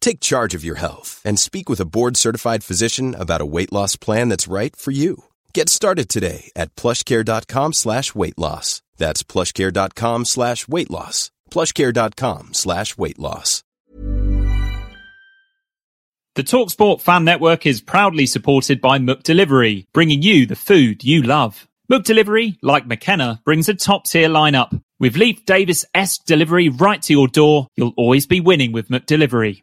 Take charge of your health and speak with a board-certified physician about a weight loss plan that's right for you. Get started today at plushcare.com slash weight loss. That's plushcare.com slash weight loss. plushcare.com slash weight loss. The TalkSport Fan Network is proudly supported by McDelivery, bringing you the food you love. McDelivery, like McKenna, brings a top-tier lineup. With Leif Davis-esque delivery right to your door, you'll always be winning with McDelivery.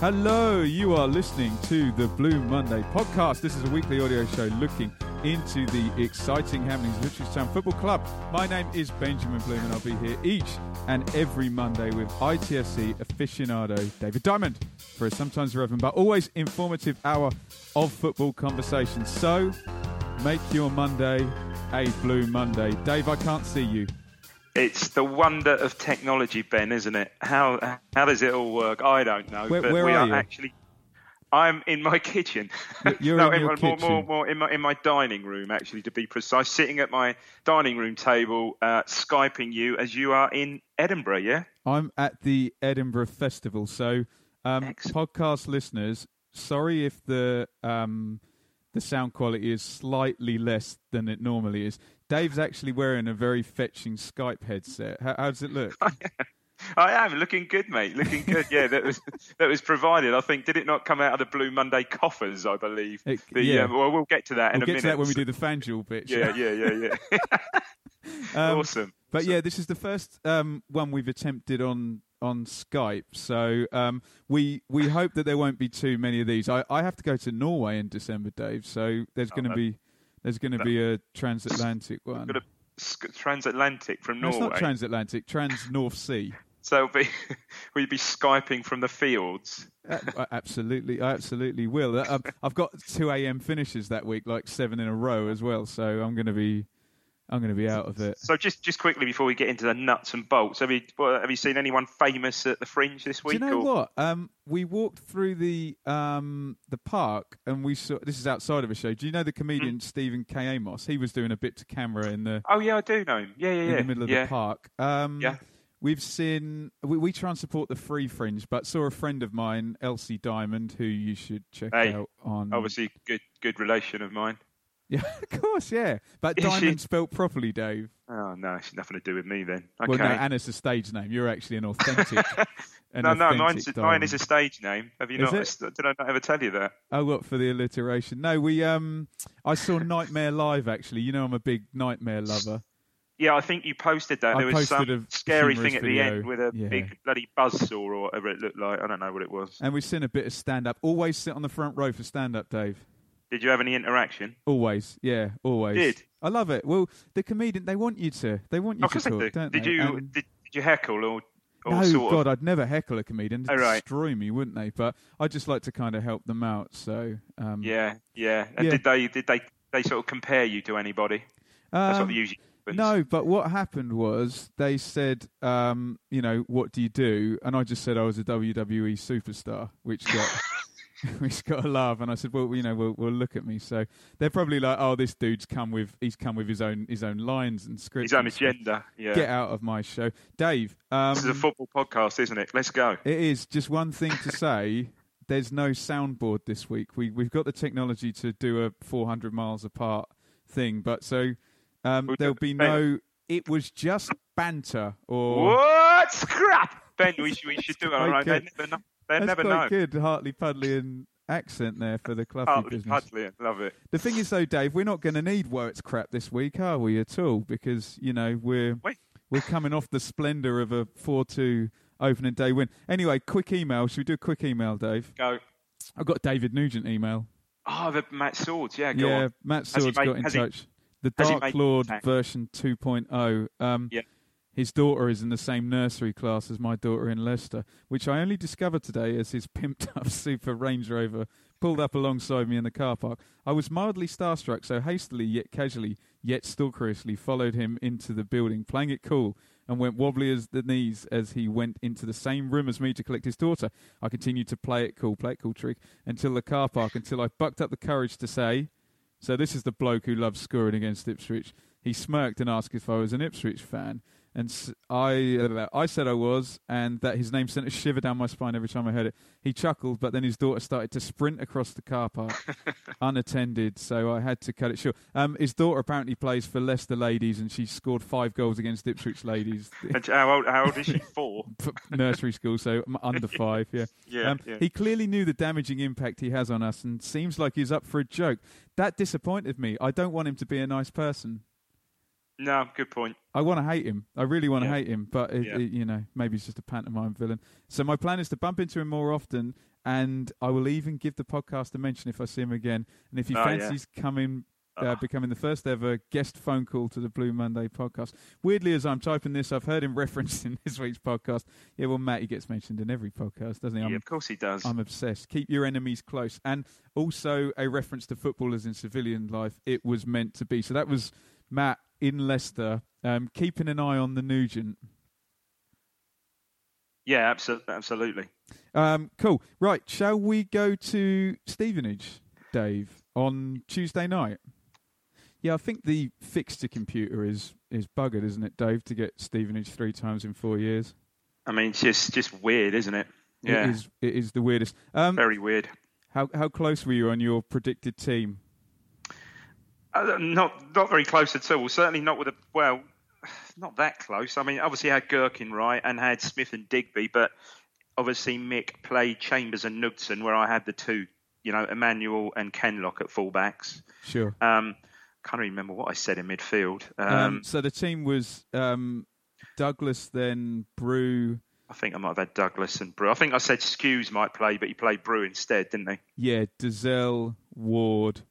Hello, you are listening to the Blue Monday podcast. This is a weekly audio show looking into the exciting happenings of Town Football Club. My name is Benjamin Bloom, and I'll be here each and every Monday with ITFC aficionado David Diamond for a sometimes irrelevant but always informative hour of football conversation. So, make your Monday a Blue Monday. Dave, I can't see you. It's the wonder of technology, Ben, isn't it? How how does it all work? I don't know. Where- but where we are are actually. I'm in my kitchen. You're no, in your my, kitchen. more, more in my in my dining room, actually, to be precise. Sitting at my dining room table, uh, skyping you as you are in Edinburgh. Yeah. I'm at the Edinburgh Festival. So, um, podcast listeners, sorry if the um, the sound quality is slightly less than it normally is. Dave's actually wearing a very fetching Skype headset. How, how does it look? I am looking good, mate. Looking good. Yeah, that was that was provided. I think did it not come out of the Blue Monday coffers? I believe. It- The, yeah. um, well, we'll get to that in a minute. we'll get to that when we do the fan duel bit. Yeah, yeah, yeah, yeah. Um, awesome. But yeah, this is the first um, one we've attempted on on Skype. So um, we we hope that there won't be too many of these. I, I have to go to Norway in December, Dave. So there's going to Oh, be there's going to be a transatlantic one. A transatlantic from No, it's not transatlantic. Trans North Sea. so be, will you be skyping from the fields? Uh, absolutely, I absolutely will. Uh, I've got two a.m. finishes that week, like seven in a row as well. So I'm going to be, I'm going to be out of it. So just just quickly before we get into the nuts and bolts, have you have you seen anyone famous at the Fringe this week? Do you know or- what? Um, we walked through the um the park and we saw. This is outside of a show. Do you know the comedian Hmm. Stephen K. Amos? He was doing a bit to camera in the Oh yeah, I do know him. Yeah, yeah, yeah. in yeah. the middle of yeah. the park. Um, Yeah. We've seen. We, we try and support the free fringe, but saw a friend of mine, Elsie Diamond, who you should check Hey, out on. Obviously, good good relation of mine. Yeah, of course, yeah. But Is she- Diamond spelt properly, Dave. Oh no, it's nothing to do with me then. Okay. Well, no, Anna's a stage name. You're actually an authentic. an no, no, mine's, mine is a stage name. Have you Is not? Did I not ever tell you that? Oh, what for the alliteration? No, we um, I saw Nightmare live. Actually, you know, I'm a big Nightmare lover. Yeah, I think you posted that. I there was some scary thing at video, the end with a yeah. big bloody buzzsaw or whatever it looked like. I don't know what it was. And we've seen a bit of stand up. Always sit on the front row for stand up, Dave. Did you have any interaction? Always, yeah, always. Did? I love it. Well, the comedian they want you to. They want you Oh, to talk, do. don't Did they? you And- did, did you heckle or, or no, sort God, of? I'd never heckle a comedian. They'd Oh, right. destroy me, wouldn't they? But I just like to kind of help them out. So, um, Yeah, yeah. And Yeah. did they did they they sort of compare you to anybody? That's what Um, they usually. happens. No, but what happened was they said, um, you know, what do you do? And I just said I was a WWE superstar, which got which got a laugh. And I said, well, you know, we'll, we'll look at me. So they're probably like, oh, this dude's come with he's come with his own his own lines and scripts. his own agenda. Yeah. Get out of my show, Dave. Um, this is a football podcast, isn't it? Let's go. It is just one thing to say. There's no soundboard this week. We we've got the technology to do a 400 miles apart thing, but so um, We'll there'll be no. It was just banter or. What crap, Ben? We should, we should do it. All right, they good. never know. They That's never quite know. good, Hartley Pudlian accent there for the Cluffy Partly, business. partly, love it. The thing is, though, Dave, we're not going to need Wort's crap this week, are we at all? Because you know we're Wait. we're coming off the splendour of a four-two opening day win. Anyway, quick email. Should we do a quick email, Dave? Go. I've got David Nugent email. Oh, the Matt Swords. Yeah, go yeah, on. Matt Swords made- got in has he- touch. the Dark Lord version 2.0. Um, Yeah. His daughter is in the same nursery class as my daughter in Leicester, which I only discovered today as his pimped up Super Range Rover pulled up alongside me in the car park. I was mildly starstruck, so hastily yet casually, yet stalkerishly followed him into the building, playing it cool, and went wobbly as the knees as he went into the same room as me to collect his daughter. I continued to play it cool, play it cool trick, until the car park, until I bucked up the courage to say, so this is the bloke who loves scoring against Ipswich. He smirked and asked if I was an Ipswich fan, and I uh, I said I was, and that his name sent a shiver down my spine every time I heard it. He chuckled, but then his daughter started to sprint across the car park, unattended, so I had to cut it short. Um, his daughter apparently plays for Leicester Ladies, and she scored five goals against Ipswich Ladies. How old, how old is she? Four. nursery school, so under five. Yeah. Yeah, Um, yeah. He clearly knew the damaging impact he has on us, and seems like he's up for a joke. That disappointed me. I don't want him to be a nice person. No, good point. I want to hate him. I really want to Yeah. hate him, but it, Yeah. it- you know, maybe he's just a pantomime villain. So my plan is to bump into him more often, and I will even give the podcast a mention if I see him again. And if he Oh, yeah. fancies coming, uh, becoming the first ever guest phone call to the Blue Monday podcast. Weirdly, as I'm typing this, I've heard him referenced in this week's podcast. Yeah, well, Matt, he gets mentioned in every podcast, doesn't he? Yeah, I'm of course he does. I'm obsessed. Keep your enemies close. And also a reference to footballers in civilian life. It was meant to be. So that was Matt in Leicester, um, keeping an eye on the Nugent. yeah, absolutely. absolutely. Um, cool. Right. Shall we go to Stevenage, Dave, on Tuesday night? Yeah, I think the fixture computer is is buggered, isn't it, Dave, to get Stevenage three times in four years? I mean, it's just just weird, isn't it? Yeah, It is. It is the weirdest. Um, very weird. how how close were you on your predicted team? Uh, not not very close at all. Certainly not with a well, not that close. I mean, obviously had Gerken right and had Smith and Digby, but obviously Mick played Chambers and Knudsen, where I had the two, you know, Emmanuel and Kenlock at fullbacks. Sure. Um, can't remember what I said in midfield. Um, Um, so the team was um, Douglas, then Bru, I think I might have had Douglas and Bru. I think I said Skuse might play, but he played Bru instead, didn't he? yeah, Dozzell, Ward,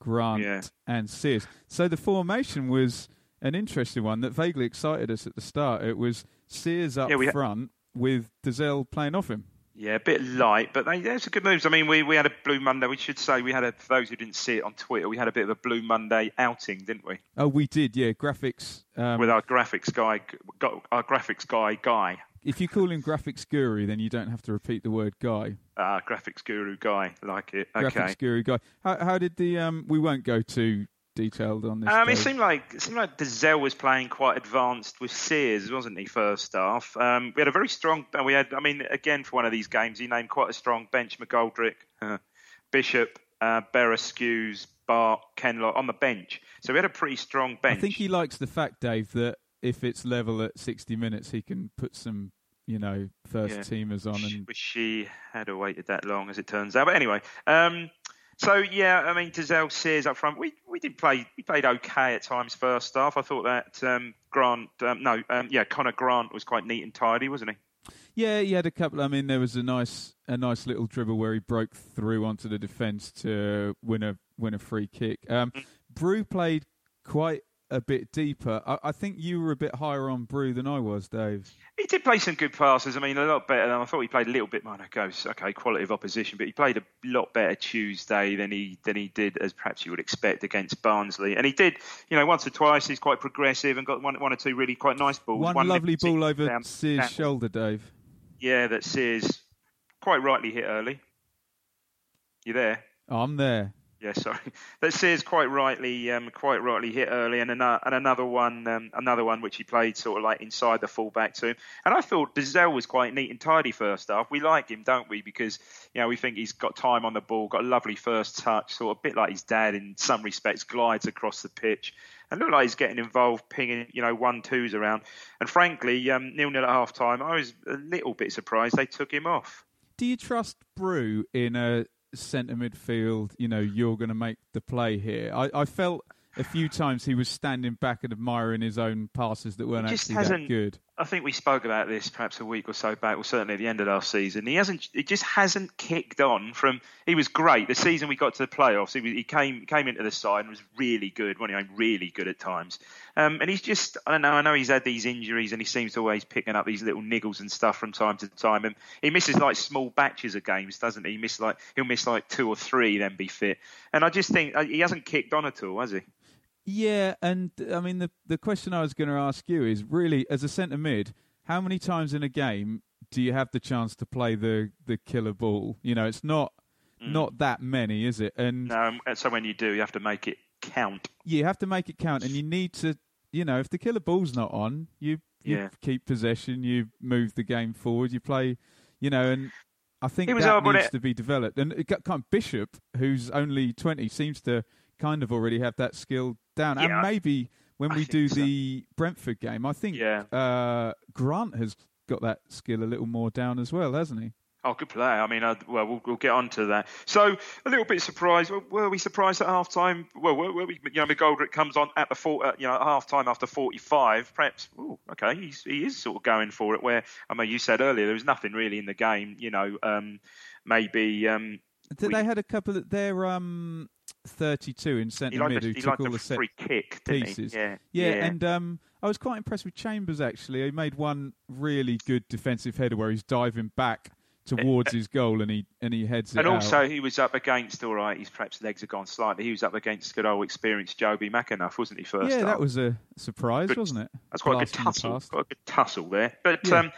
Grant, Yeah. and Sears. So the formation was an interesting one that vaguely excited us at the start. It was Sears up Yeah, we ha- front with Dozzell playing off him. Yeah, a bit light, but they, those are good moves. I mean, we, we had a Blue Monday. We should say we had a, for those who didn't see it on Twitter, we had a bit of a Blue Monday outing, didn't we? Oh, we did, yeah. Graphics. Um, With our graphics guy, got our graphics guy, Guy, if you call him graphics guru, then you don't have to repeat the word guy. uh, graphics guru Guy, like it. Okay. Graphics guru guy. How, how did the? Um, we won't go too detailed on this. Um, it seemed like it seemed like Dozzell was playing quite advanced with Sears, wasn't he? First half, um, we had a very strong. And we had, I mean, again for one of these games, he named quite a strong bench: McGoldrick, uh, Bishop, uh, Bereskews, Bart, Kenlock on the bench. So we had a pretty strong bench. I think he likes the fact, Dave, that if it's level at 60 minutes, he can put some, you know, first Yeah. teamers on. And wish she had waited that long, as it turns out. But anyway, um, so yeah, I mean, Dozzell Sears up front. We we did play. We played okay at times first half. I thought that um, Grant, um, no, um, yeah, Conor Grant was quite neat and tidy, wasn't he? yeah, he had a couple. I mean, there was a nice, a nice little dribble where he broke through onto the defence to win a win a free kick. Um, Mm. Bru played quite a bit deeper. I, I think you were a bit higher on Bru than I was, Dave. He did play some good passes. I mean, a lot better. Than, I thought he played a little bit. Minor goes okay, quality of opposition, but he played a lot better Tuesday than he than he did as perhaps you would expect against Barnsley. And he did, you know, once or twice. He's quite progressive and got one one or two really quite nice balls. One, lovely ball over down- Sears' down- shoulder, Dave. Yeah, that Sears quite rightly hit early. You there? I'm there. Yeah, sorry. That Sears quite rightly, um, quite rightly hit early, and another, and another one, um, another one which he played sort of like inside the fullback to him. And I thought Dozzell was quite neat and tidy first half. We like him, don't we? Because you know we think he's got time on the ball, got a lovely first touch, sort of a bit like his dad in some respects, glides across the pitch. And looked like he's getting involved, pinging, you know, one twos around. And frankly, um, nil nil at half time. I was a little bit surprised they took him off. Do you trust Bru in a centre midfield? You know, you're going to make the play here. I, I felt a few times he was standing back and admiring his own passes that weren't actually that good. I think we spoke about this perhaps a week or so back, or certainly at the end of last season. He hasn't. It just hasn't kicked on from. He was great the season we got to the playoffs. He, was, he came came into the side and was really good. When he really good at times. Um, and he's just. I don't know. I know he's had these injuries and he seems to always picking up these little niggles and stuff from time to time. And he misses like small batches of games, doesn't he? He miss like he'll miss like two or three, then be fit. And I just think uh, he hasn't kicked on at all, has he? Yeah, and I mean the the question I was going to ask you is really as a centre mid, how many times in a game do you have the chance to play the the killer ball? You know, it's not mm. not that many, is it? And No. Um, so when you do, you have to make it count. you have to make it count, and you need to, you know, if the killer ball's not on, you you Yeah. keep possession, you move the game forward, you play, you know, and I think that needs it? to be developed. And it got kind of Bishop, who's only twenty, seems to kind of already have that skill down, Yeah. and maybe. When I we do so. the Brentford game, I think Yeah. uh, Grant has got that skill a little more down as well, hasn't he? Oh, good play. I mean, uh, well, well, we'll get on to that. So, a little bit surprised. Were- Were we surprised at half time? Well, were, were we, you know, McGoldrick comes on at the four, uh, you know, at half time after 45. Perhaps, ooh, okay, he's, he is sort of going for it. Where, I mean, you said earlier, there was nothing really in the game, you know, um, maybe. Um, We- They had a couple of their um, 32 in centre mid who took all the set kick, pieces. he? Yeah, Yeah, and um, I was quite impressed with Chambers actually. He made one really good defensive header where he's diving back towards his goal and he and he heads it And out. also, he was up against, all right, his perhaps legs have gone slightly. He was up against good old experienced Joby McAnuff, wasn't he, first yeah, half? that was a surprise, Good- wasn't it? That's quite a good Blast from the tussle. Quite a good tussle there. But Yeah. um,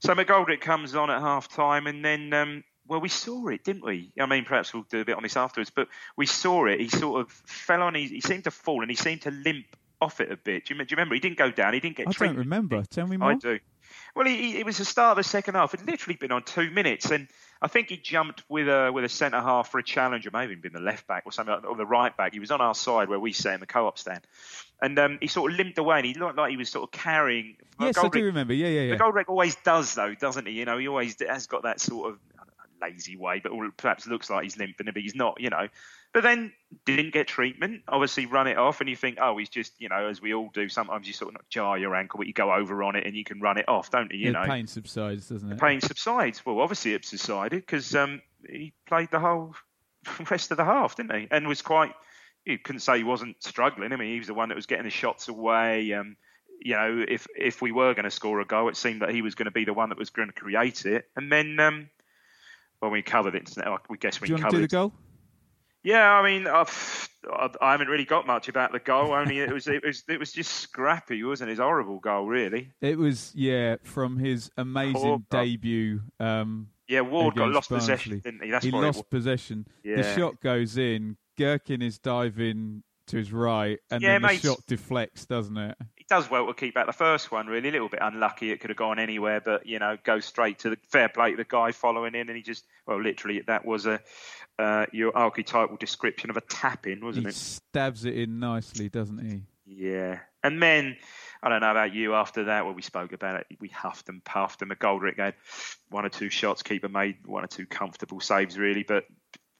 so McGoldrick comes on at half time, and then um, well, we saw it, didn't we? I mean, perhaps we'll do a bit on this afterwards, but we saw it. He sort of fell on. His, he seemed to fall, and he seemed to limp off it a bit. Do you, do you remember? He didn't go down. He didn't get. Tripped. I don't remember. Tell me more. I do. Well, he, he, it was the start of the second half. It'd literally been on two minutes, and I think he jumped with a with a centre half for a challenge, or maybe been the left back or something, like that, or the right back. He was on our side where we sat in the co-op stand, and um, he sort of limped away, and he looked like he was sort of carrying. Yes, I do Goldrick- remember. Yeah, yeah, yeah. McGoldrick always does, though, doesn't he? You know, he always has got that sort of I don't know, lazy way, but or perhaps looks like he's limping, but he's not. You know, but then didn't get treatment. Obviously, run it off, and you think, oh, he's just, you know, as we all do. Sometimes you sort of not jar your ankle, but you go over on it, and you can run it off, don't you? You the know, pain subsides, doesn't it? pain subsides. Well, obviously it subsided because um, he played the whole rest of the half, didn't he? And was quite. You couldn't say he wasn't struggling. I mean, he was the one that was getting the shots away. Um, you know, if if we were going to score a goal, it seemed that he was going to be the one that was going to create it. And then, um, well, we covered it. We guess we Do you want to covered. do the goal? Yeah, I mean, I've, I haven't really got much about the goal. Only it was it was it was just scrappy, wasn't it? His horrible goal, really. It was yeah from his amazing Poor debut. Um, Yeah, Ward got lost possession, didn't he? That's he lost possession. The shot goes in. Gerken is diving to his right, and Yeah, then the shot deflects, doesn't it? Does well to keep out the first one, really. A little bit unlucky. It could have gone anywhere, but, you know, goes straight to the fair play to the guy following in. And he just, well, literally, that was a uh, your archetypal description of a tap in, wasn't it? he it? stabs it in nicely, doesn't he? Yeah. And then, I don't know about you after that, well, we spoke about it. We huffed and puffed, and McGoldrick had one or two shots. Keeper made one or two comfortable saves, really, but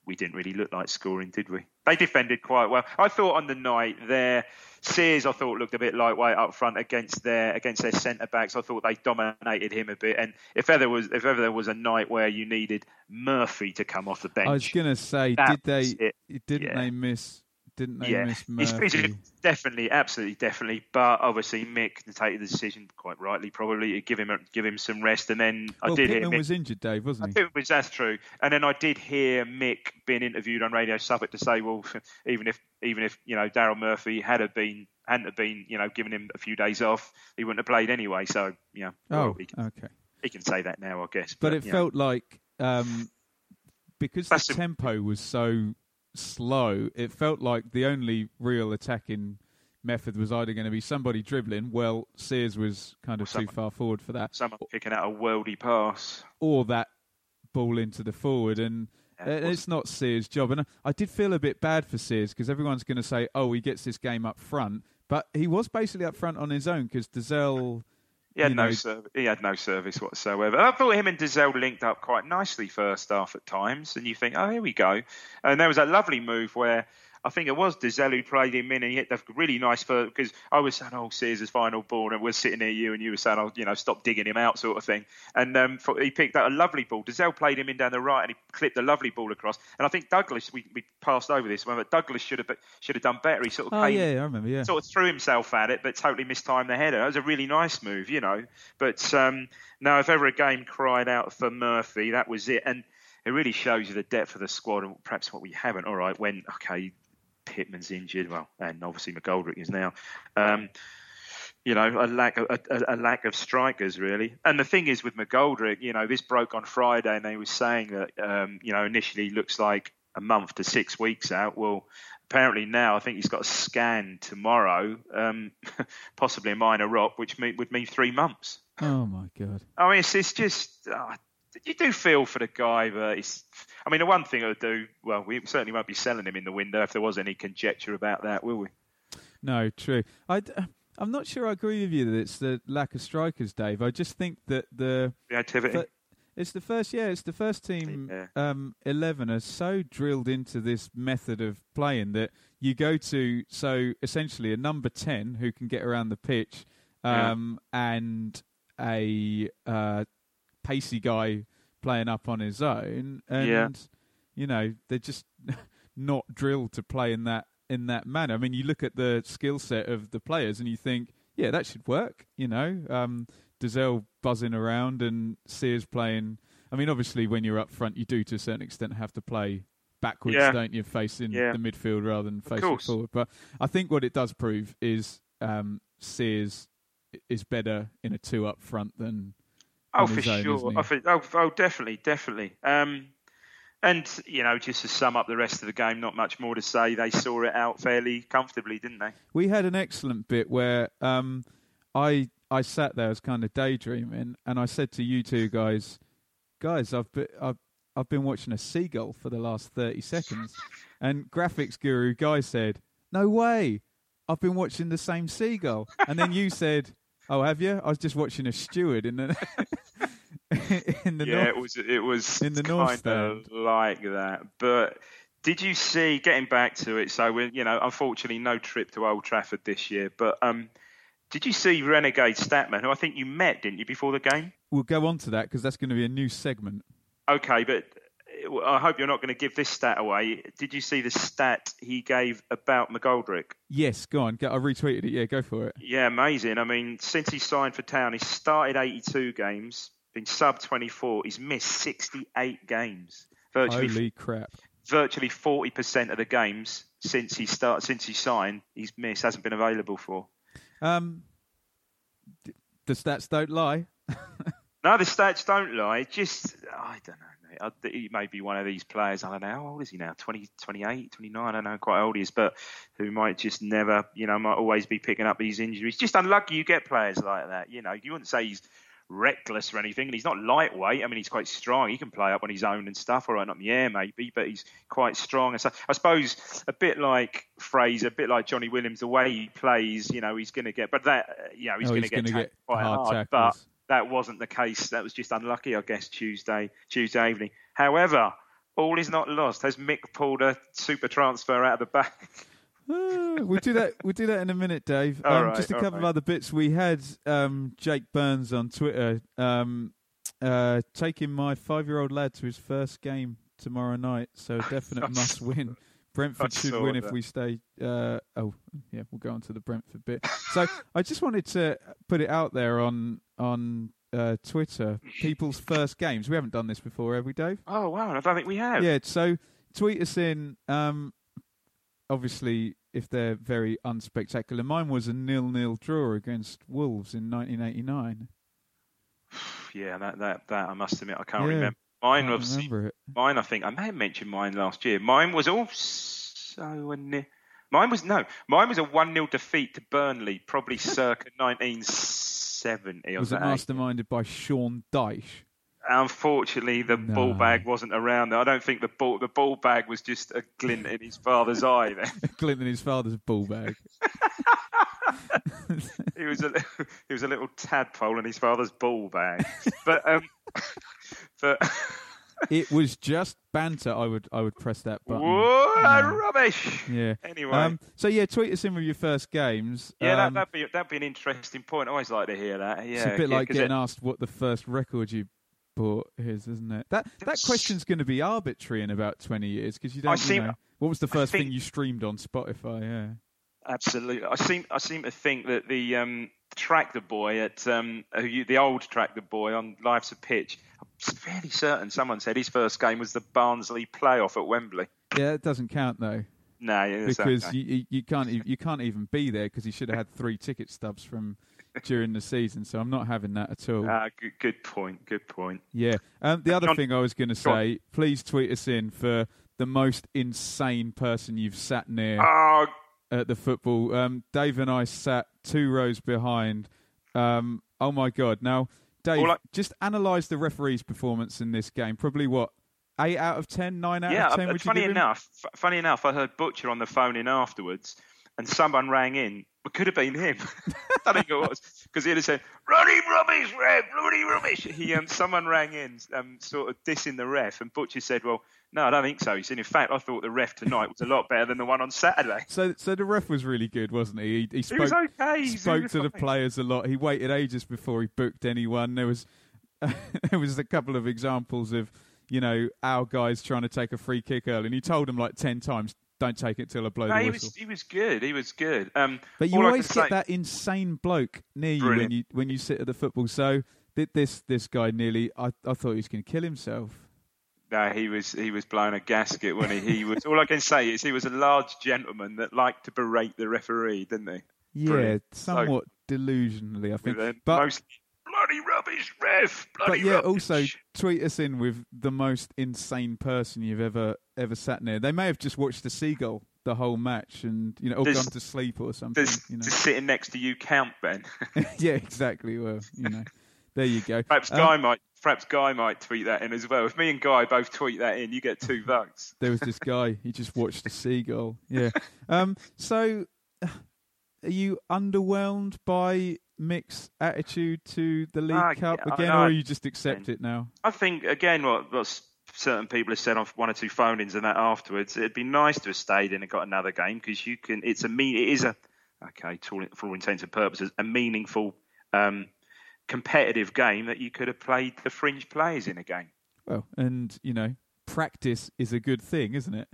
we didn't really look like scoring, did we? They defended quite well. I thought on the night there, Sears, I thought looked a bit lightweight up front against their against their centre backs. I thought they dominated him a bit. And if ever was if ever there was a night where you needed Murphy to come off the bench, I was gonna say, that did they? it. Didn't Yeah. they miss? Didn't they yeah, miss he's definitely, absolutely, definitely. But obviously, Mick take the decision quite rightly, probably to give him a, give him some rest. And then I did Pitman hear Mick, was injured, Dave, wasn't he? was that's true. And then I did hear Mick being interviewed on Radio Suffolk to say, well, even if even if you know Daryl Murphy had have been hadn't have been you know given him a few days off, he wouldn't have played anyway. So you know, Oh, he, can, okay. he can say that now, I guess. But it you know. felt like um, because That's the tempo was so slow, it felt like the only real attacking method was either going to be somebody dribbling. Well, Sears was kind of too far forward for that, someone kicking out a worldy pass. or that ball into the forward. And Yeah, it it's not Sears' job. And I- I did feel a bit bad for Sears because everyone's going to say, "Oh, he gets this game up front," but he was basically up front on his own because Dozzell. He had no know- service. He had no service whatsoever. I thought him and Dozzell linked up quite nicely first half at times, and you think, oh, here we go. And there was a lovely move where I think it was Dozzell who played him in, and he hit the really nice for because I was saying, "Oh, Sears' final ball," and we're sitting near you, and you were saying, "Oh, you know, stop digging him out," sort of thing. And um, for, he picked out a lovely ball. Dozzell played him in down the right, and he clipped a lovely ball across. And I think Douglas, we, we passed over this one, but Douglas should have should have done better. He sort of Oh came, yeah, I remember. Yeah. sort of threw himself at it, but totally mistimed the header. It was a really nice move, you know. But um, no, if ever a game cried out for Murphy, that was it. And it really shows you the depth of the squad and perhaps what we haven't. All right, when okay, Pitman's injured, well, and obviously McGoldrick is now. Um, you know, a lack of a, a, lack of strikers really. And the thing is with McGoldrick, you know, this broke on Friday, and they were saying that um, you know initially looks like a month to six weeks out. Well, apparently now I think he's got a scan tomorrow, um, possibly a minor rock, which mean, would mean three months. Oh my god. I mean, it's, it's just uh, you do feel for the guy, but it's. I mean, the one thing I would do, well, we certainly won't be selling him in the window if there was any conjecture about that, will we? No, true. I, I'm not sure I agree with you that it's the lack of strikers, Dave. I just think that the Reactivity. But it's the first, yeah, it's the first team Yeah. um, eleven are so drilled into this method of playing that you go to so essentially a number ten who can get around the pitch, Yeah. um, and a uh, pacey guy playing up on his own, and Yeah. you know they're just not drilled to play in that in that manner. I mean, you look at the skill set of the players and you think, yeah, that should work. You know, um, Dozzell buzzing around and Sears playing. I mean, obviously, when you're up front, you do to a certain extent have to play backwards, Yeah. don't you, facing Yeah. the midfield rather than facing forward. But I think what it does prove is um, Sears is better in a two up front than Oh, for own, sure. think, oh, oh, definitely, definitely. Um, and you know, just to sum up the rest of the game, not much more to say. They saw it out fairly comfortably, didn't they? we had an excellent bit where um, I I sat there, I was kind of daydreaming, and I said to you two guys, guys, I've been, I've I've been watching a seagull for the last thirty seconds, and graphics guru guy said, "No way, I've been watching the same seagull," and then you said, "Oh, have you? I was just watching a steward in the in the yeah, north." it was. It was in the North Stand. like that. But did you see? Getting back to it, so we, you know, unfortunately, no trip to Old Trafford this year. But um, did you see Renegade Statman, who I think you met, didn't you, before the game? We'll go on to that because that's going to be a new segment. Okay, but I hope you're not going to give this stat away. Did you see the stat he gave about McGoldrick? Yes, go on. I retweeted it. Yeah, go for it. Yeah, amazing. I mean, since he signed for Town, he's started 82 games, been sub 24. He's missed 68 games. Virtually, Holy crap! virtually 40% of the games since he start since he signed, he's missed, hasn't been available for. Um, the stats don't lie. No, the stats don't lie. Just I don't know. I- He may be one of these players. I don't know. How old is he now? 20, 28, 29? I don't know quite old he is, but who might just never, you know, might always be picking up these injuries. Just unlucky you get players like that. You know, you wouldn't say he's reckless or anything, and he's not lightweight. I mean, he's quite strong. He can play up on his own and stuff. All right, not in the air maybe, but he's quite strong. And so I suppose a bit like Fraser, a bit like Johnny Williams, the way he plays, you know, he's going to get. But that, you know, he's Oh, going to get, get quite hard hard. But tackles. That wasn't the case. That was just unlucky, I guess, Tuesday Tuesday evening. However, all is not lost. Has Mick pulled a super transfer out of the bag? Ah, we'll do that. We'll do that in a minute, Dave. Um, right, just a couple of other bits. We had um, Jake Burns on Twitter um, uh, taking my five-year-old lad to his first game tomorrow night. So a definite must win. Brentford should win if we stay. Uh, oh, yeah, we'll go on to the Brentford bit. So I just wanted to put it out there on on uh, Twitter. People's first games. We haven't done this before, have we, Dave? Oh wow! I don't think we have. Yeah, so tweet us in. Um, obviously, if they're very unspectacular, mine was a nil-nil draw against Wolves in 1989. Yeah, that that that I must admit I can't Yeah, remember. Mine Can't was mine. I think I may have mentioned mine last year. Mine was also a ni- mine was no, mine was a one 0 defeat to Burnley, probably circa 1970. or Was it masterminded by Sean Dyche? Unfortunately, the No. ball bag wasn't around. I don't think the ball the ball bag was just a glint in his father's eye. Then Glint in his father's ball bag. he was a he was a little tadpole in his father's ball bag. But um, but it was just banter, I would I would press that button. What Yeah. rubbish. Yeah. Anyway. Um, so yeah, tweet us in with your first games. Yeah, Um, that, that'd be that'd be an interesting point. I always like to hear that. Yeah, it's a bit like getting it- asked what the first record you bought is, isn't it? That that question's going to be arbitrary in about twenty years because you don't. you seem- know, what was the first think- thing you streamed on Spotify? Yeah. Absolutely, I seem I seem to think that the um, tractor boy at um, the old tractor boy on Life's a Pitch. I'm fairly certain someone said his first game was the Barnsley playoff at Wembley. Yeah, it doesn't count though No, yeah, because okay. you, you can't you can't even be there because he should have had three ticket stubs from during the season. So I'm not having that at all. Ah, good, good point. Good point. Yeah. Um, the other John- thing I was going to say, please tweet us in for the most insane person you've sat near Oh, at the football. Um, Dave and I sat two rows behind. Um, oh my God! Now, Dave, I- just analyse the referee's performance in this game. Probably what eight out of ten, nine out yeah. of ten. uh, Would funny you give him? enough, f- funny enough, I heard Butcher on the phone in afterwards, and someone rang in. It could have been him. I don't think it was because he'd have said, "Bloody rubbish, ref! Bloody rubbish!" He, um, someone rang in, um, sort of dissing the ref, and Butcher said, "Well, no, I don't think so." He said, "In fact, I thought the ref tonight was a lot better than the one on Saturday." So, so the ref was really good, wasn't he? He, he He spoke, was okay. He spoke was to the players a lot. He waited ages before he booked anyone. There was there was a couple of examples of you know our guys trying to take a free kick early, and he told them like ten times, "Don't take it till I blow No, the he whistle." was he was good. He was good. Um, but you always get say- that insane bloke near you when you when you sit at the football. So this this guy nearly, I I thought he was going to kill himself. No, he was he was blowing a gasket when he, he was. all I can say is he was a large gentleman that liked to berate the referee, didn't he? Yeah, Brilliant. So- somewhat delusionally, I think. But most bloody rubbish ref. Bloody but yeah, rubbish. also tweet us in with the most insane person you've ever ever sat near. They may have just watched the seagull the whole match and you know or Does- gone to sleep or something. You know. does sitting next to you count, Ben? yeah, exactly. Well, you know, there you go. perhaps Um, Guy might. Perhaps Guy might tweet that in as well. If me and Guy both tweet that in, you get two votes. there was this guy. He just watched the seagull. Yeah. Um. So, are you underwhelmed by Mick's attitude to the League Ah, Cup again, know. or you just accept it now? I think again, what, what certain people have said on one or two phone-ins and that afterwards, it'd be nice to have stayed in and got another game because you can. It's a mean. It is a okay, to for all intents and purposes, a meaningful, um, competitive game that you could have played the fringe players in a game. Well, and you know, practice is a good thing, isn't it?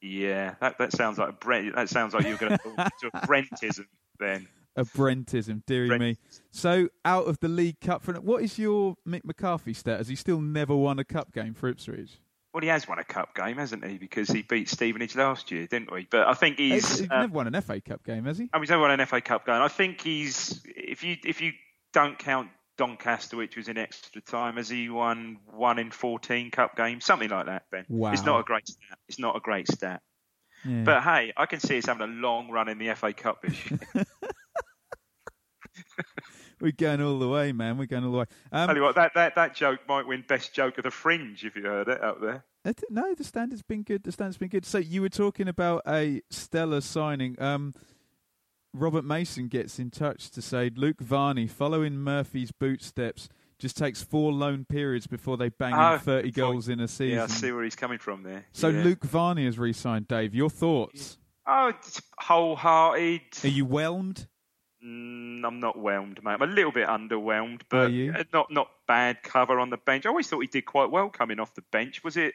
Yeah, that, that sounds like a Brent. That sounds like you're going to to a Brentism then. A Brentism, dearie me. So, out of the League Cup, for what is your Mick McCarthy stat? Has he still never won a cup game for Ipswich? Well, he has won a cup game, hasn't he? Because he beat Stevenage last year, didn't we? But I think He's, he's. he's uh, never won an FA Cup game, has he? Oh, he's never won an FA Cup game. I think he's if you if you don't count Doncaster, which was in extra time, has he won one in fourteen cup games, something like that? Ben, Wow. it's not a great stat. It's not a great stat. Yeah. But hey, I can see us having a long run in the FA Cup this year. We're going all the way, man. We're going all the way. Um, Tell you what, that, that that joke might win best joke of the fringe if you heard it out there. No, the standard's been good. The standard's been good. So you were talking about a stellar signing. Um, Robert Mason gets in touch to say Luke Varney, following Murphy's bootsteps, just takes four loan periods before they bang Oh, in 30 before- goals in a season. Yeah, I see where he's coming from there. So Yeah. Luke Varney has re-signed. Dave, your thoughts? oh, it's wholehearted. Are you whelmed? Mm, I'm not whelmed, mate. I'm a little bit underwhelmed, but uh, not not bad cover on the bench. I always thought he did quite well coming off the bench. Was it?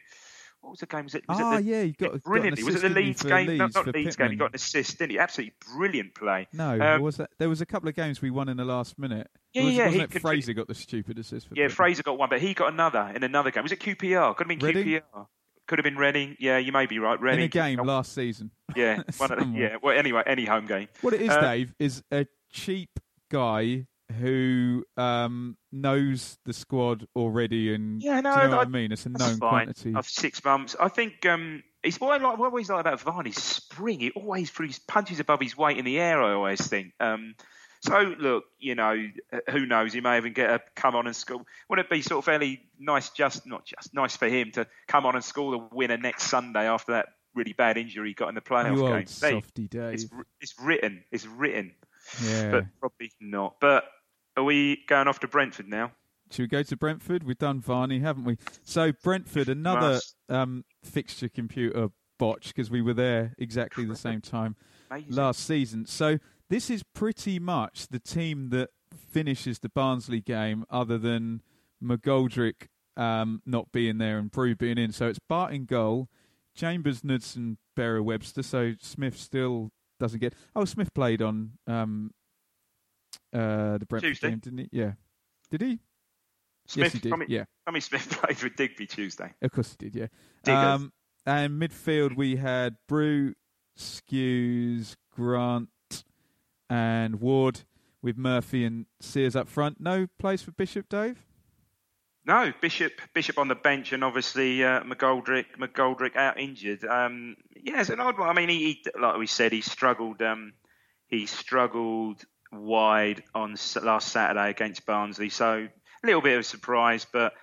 What was the game? Was it? Was Ah, it the, yeah, he got- got brilliantly. Was it the Leeds game? no, Leeds, not for Leeds game. He got an assist, didn't he? Absolutely brilliant play. No, Um, was that? There was a couple of games we won in the last minute. Yeah, was, yeah, Wasn't it could- Fraser got the stupid assist for Yeah, Pitman? Fraser got one, but he got another in another game. Was it QPR? Could have been Reading? QPR. Could have been Reading. Yeah, you may be right. in Reading. a game last season. Yeah, one of the, yeah. Well, anyway, any home game. What it is, Uh, Dave, is a cheap guy who um, knows the squad already, and Yeah, no, you know I- what I mean? It's a known fine. quantity. Of six months, I think um, it's what I like. What I always like about Varney, spring. He always throws punches above his weight in the air. I always think. Um, so look, you know, uh, who knows? He may even get a come on and score. Wouldn't it be sort of fairly nice, just not just nice for him to come on and score the winner next Sunday after that really bad injury he got in the playoff you game? old softy, Dave. it's, it's written. It's written, yeah. but probably not. But are we going off to Brentford now? Should we go to Brentford? We've done Varney, haven't we? So Brentford, another um, fixture computer botch because we were there exactly the same time Amazing. last season. So this is pretty much the team that finishes the Barnsley game, other than McGoldrick um, not being there and Bru being in. So it's Bart in goal, Chambers, Knudsen, Berra, Webster. So Smith still doesn't get. Oh, Smith played on um, uh, the Brentford Tuesday. game, didn't he? Yeah. Did he? Smith, yes, he did. Tommy, Yeah. Tommy Smith played with Digby Tuesday. Of course he did, yeah. Um, and midfield, we had Bru, Skuse, Grant, and Ward with Murphy and Sears up front. No place for Bishop, Dave? No, Bishop Bishop on the bench, and obviously uh, McGoldrick McGoldrick out injured. Um, yeah, it's an odd one. I mean, he, he like we said, he struggled. Um, he struggled wide on last Saturday against Barnsley, so a little bit of a surprise, but.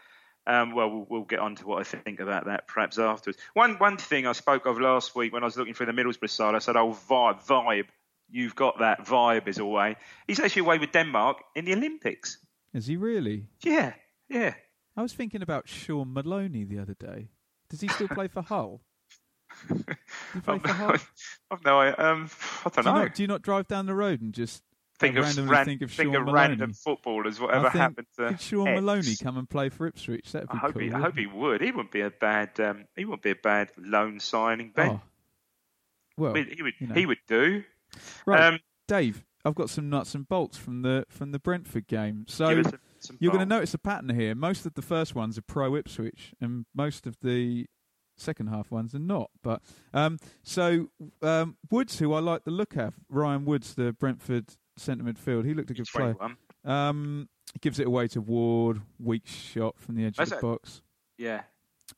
Um, well, well, we'll get on to what I think about that perhaps afterwards. One one thing I spoke of last week when I was looking through the Middlesbrough side, I said, "Oh, vibe, vibe. You've got that vibe is away." He's actually away with Denmark in the Olympics. Is he really? Yeah, yeah. I was thinking about Shaun Maloney the other day. Does he still play for Hull? Does he play I've for Hull? I've no idea. Um, I don't Do know. not, do you not drive down the road and just think uh, of, randomly ran, think of think Shaun of Maloney? random footballers, I whatever think- happened to. Could Shaun X. Maloney come and play for Ipswich? That'd be I hope cool. he, I hope he would. He wouldn't be a bad. Um, he wouldn't be a bad loan signing. Ben, Oh. Well, he, he would. you know. He would do. right, Um, Dave. I've got some nuts and bolts from the from the Brentford game. So give us some, some You're going to notice a pattern here. Most of the first ones are pro Ipswich, and most of the second half ones are not. But um, so um, Woods, who I like the look of, Ryan Woods, the Brentford centre midfield, he looked a good player. 21. Um, gives it away to Ward, weak shot from the edge That's of it. the box. Yeah,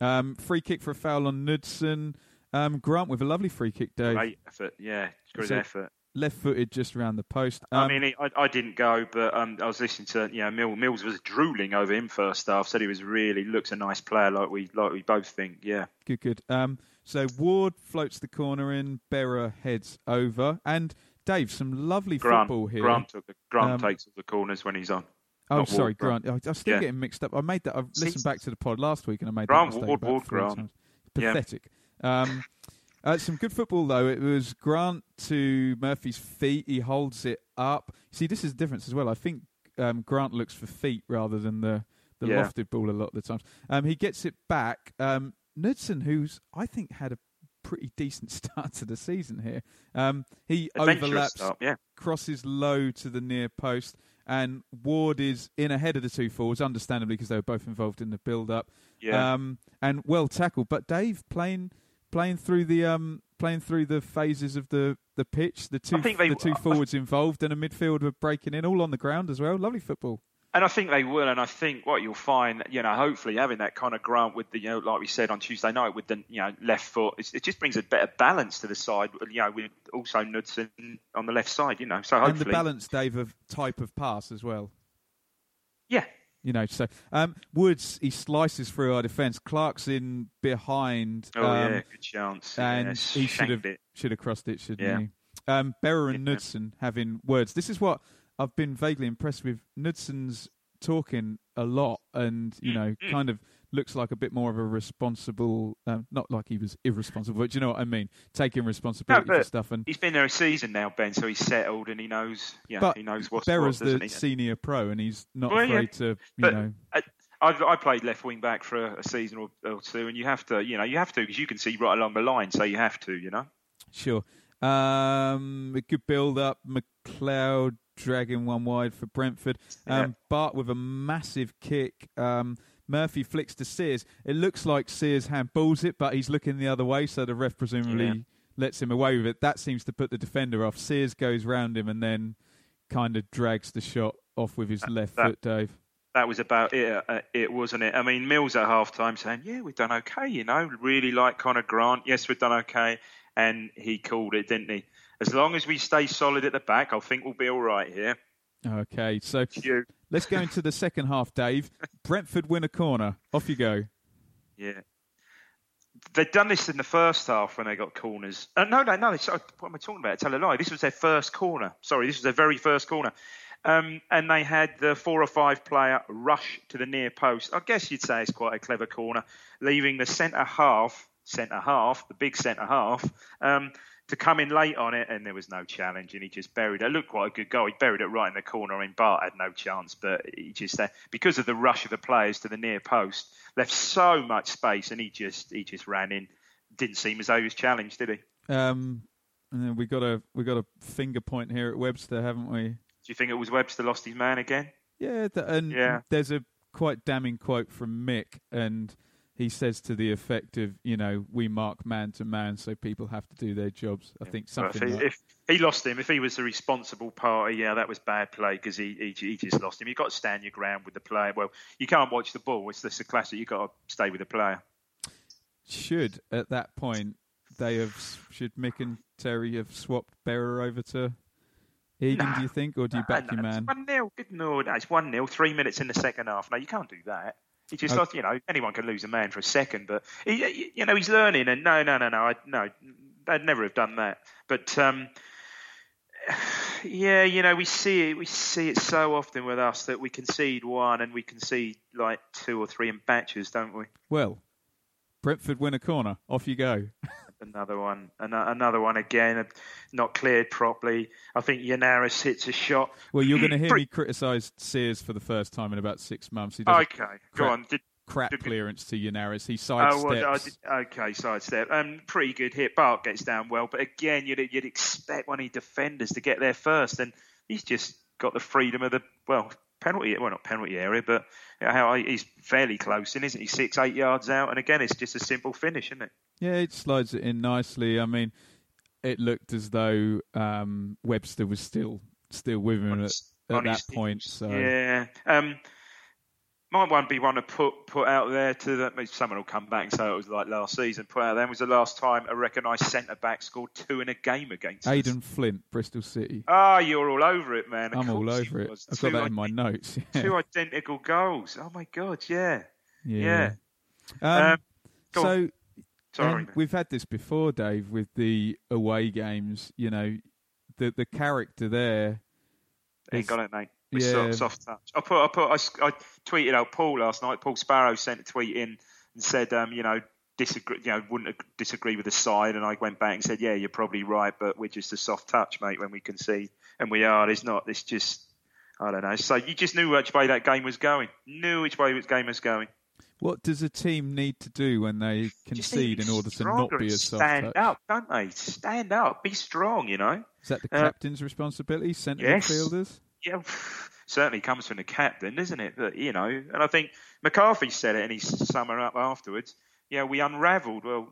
Um, free kick for a foul on Knudsen. Um, Grant with a lovely free kick, Dave. great effort. Yeah, great So- effort. Left-footed, just around the post. Um, I mean, I, I didn't go, but um, I was listening to you know Mill, Mills was drooling over him first half. Said he was really looks a nice player, like we like we both think. Yeah, Good, good. Um, so Ward floats the corner in, Berra heads over, and Dave, some lovely Grant football here. Grant took the, Grant Um, takes all the corners when he's on. oh, not sorry, Ward, Grant. Grant. I- I'm still Yeah. getting mixed up. I made that. I've listened back to the pod last week, and I made Grant, that mistake Ward, Ward, Grant. times. Yeah. Pathetic. Um, uh, some good football though. It was Grant to Murphy's feet. He holds it up. See, this is the difference as well. I think um, Grant looks for feet rather than the the Yeah. lofted ball a lot of the times. Um, he gets it back. Um, Knudsen, who's I think had a pretty decent start to the season here. Um, he overlaps, start, yeah. crosses low to the near post, and Ward is in ahead of the two forwards, understandably because they were both involved in the build-up. Yeah. Um, and well tackled. But Dave playing playing through the um, playing through the phases of the, the pitch, the two they- the two forwards involved, and a midfielder breaking in, all on the ground as well. Lovely football. And I think they will, and I think what you'll find, you know, hopefully having that kind of grant with the, you know, like we said on Tuesday night with the, you know, left foot, it's, it just brings a better balance to the side, you know, with also Knudsen on the left side, you know. So hopefully, And the balance, Dave, of type of pass as well. yeah, You know, so um, Woods he slices through our defence. Clark's in behind, oh um, yeah, good chance, and yeah, he should have it. should have crossed it, shouldn't Yeah. he? Um, Berra and Yeah. Knudsen having words. This is what I've been vaguely impressed with. Knudsen's talking a lot, and you know, Mm. kind of looks like a bit more of a responsible. Um, not like he was irresponsible, but you know what I mean. Taking responsibility for stuff. And He's been there a season now, Ben, so he's settled and he knows, yeah, but he knows what's Berra's what, the he? senior pro, and he's not Well, yeah. afraid to, you But know. I, I, played left wing back for a, a season or, or two, and you have to, you know, you have to because you can see right along the line, so you have to, you know. Sure. Um, a good build up. McLeod dragging one wide for Brentford. Um, Yeah. Bart with a massive kick. Um, Murphy flicks to Sears. It looks like Sears handballs it, but he's looking the other way, so the ref presumably Yeah. lets him away with it. That seems to put the defender off. Sears goes round him and then kind of drags the shot off with his left that- foot, Dave. that was about it, uh, it wasn't it? I mean, Mills at half time saying, Yeah, we've done okay, you know, really like Connor Grant. Yes, we've done okay. And he called it, didn't he? As long as we stay solid at the back, I think we'll be all right here. Okay, so You. Let's go into the second half, Dave. Brentford win a corner. Off you go. Yeah. They'd done this in the first half when they got corners. Uh, no, no, no. Sorry, what am I talking about? Tell a lie. This was their first corner. Sorry, this was their very first corner. Um, and they had the four or five player rush to the near post. I guess you'd say it's quite a clever corner, leaving the centre half, centre half, the big centre half, um, to come in late on it, and there was no challenge, and he just buried it. It looked quite a good goal. He buried it right in the corner. I mean, Bart had no chance, but he just uh, because of the rush of the players to the near post, left so much space, and he just he just ran in. Didn't seem as though he was challenged, did he? Um, and then we got a we got a finger point here at Webster, haven't we? Do you think it was Webster lost his man again? Yeah, and Yeah. there's a quite damning quote from Mick, and he says to the effect of, you know, we mark man to man, so people have to do their jobs. I think Well, something. if, he, like, if he lost him, if he was the responsible party, yeah, that was bad play because he, he he just lost him. You've got to stand your ground with the player. Well, you can't watch the ball. It's just a classic. You've got to stay with the player. should at that point they have should Mick and Terry have swapped Berra over to Egan? Nah. Do you think, or do you back your man? One 0 No, no, it's one 0 Three minutes in the second half. No, you can't do that. He just, Okay. you know, anyone can lose a man for a second, but he, you know, he's learning. And no, no, no, no, I, no, they'd never have done that. But um, yeah, you know, we see it. We see it so often with us that we concede one and we concede like two or three in batches, don't we? Well, Brentford win a corner. Off you go. Another one, an- another one again, uh, not cleared properly. I think Yennaris hits a shot. Well, you're going to hear me criticise Sears for the first time in about six months. He Okay, a go crap, on. Did, crap did- clearance to Yennaris. He Oh, sidesteps. well, I did- okay, sidestep. Um, pretty good hit. Bart gets down well, but again, you'd, you'd expect one of the defenders to get there first, and he's just got the freedom of the well penalty. Well, not penalty area, but how he's fairly close in, isn't he? Six, eight yards out, and again, it's just a simple finish, isn't it? Yeah, it slides it in nicely. I mean, it looked as though um, Webster was still still with him at, at that point. So Yeah. Um, might one be one to put put out there to maybe someone will come back and say it was like last season. Put out there was the last time a recognised centre back scored two in a game against. Aden Flint, Bristol City. Ah, you're all over it, man. Of I'm all over it. I've got that in my notes. Two identical goals. Oh my god, yeah. yeah. Um, Um, go on. So Sorry. we've had this before, Dave, with the away games. You know, the the character there. Ain't is- got it, mate. With yeah. soft, touch. I put, I put, I, I tweeted out Paul last night. Paul Sparrow sent a tweet in and said, um, you know, disagree, you know, wouldn't disagree with the side. And I went back and said, yeah, you're probably right, but we're just a soft touch, mate, when we can see, and we are. There's not. It's just, I don't know. So you just knew which way that game was going. Knew which way that game was going. What does a team need to do when they concede in order to not be a soft stand touch? up, don't they? Stand up, be strong. You know. Is that the Uh, captain's responsibility? Centre yes. midfielders. yeah, certainly comes from the captain, doesn't it? But you know, and I think McCarthy said it in his summer up afterwards. Yeah, we unravelled. Well,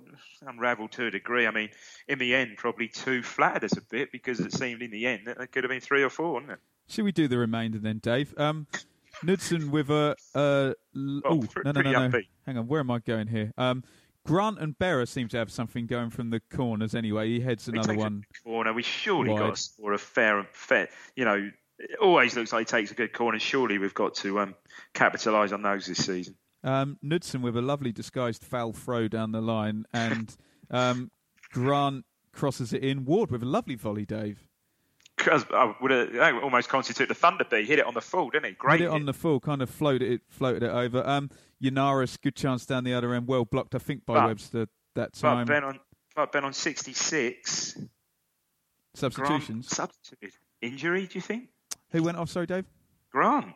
unravelled to a degree. I mean, in the end, probably two flattered us a bit because it seemed in the end that it could have been three or four, wouldn't it? Should we do the remainder then, Dave? Um, Knudsen with a. Uh, l- Well, oh, no, no, no, no. upbeat. Hang on, where am I going here? Um, Grant and Berra seem to have something going from the corners anyway. He heads another a one. corner. We surely wide. got to score a fair and fair. You know, it always looks like he takes a good corner. Surely we've got to um, capitalise on those this season. Um, Knudsen with a lovely disguised foul throw down the line, and um, Grant crosses it in. Ward with a lovely volley, Dave. Because I would have almost constitute the thunder bee. Hit it on the full, didn't he? Great. Hit it on the full, kind of floated it, floated it over. Um, Yennaris, good chance down the other end, well blocked, I think, by But- Webster that time. but. Ben on but Ben on sixty six. Substitutions. substituted. Injury? Do you think? Who went off? Sorry, Dave. Grant,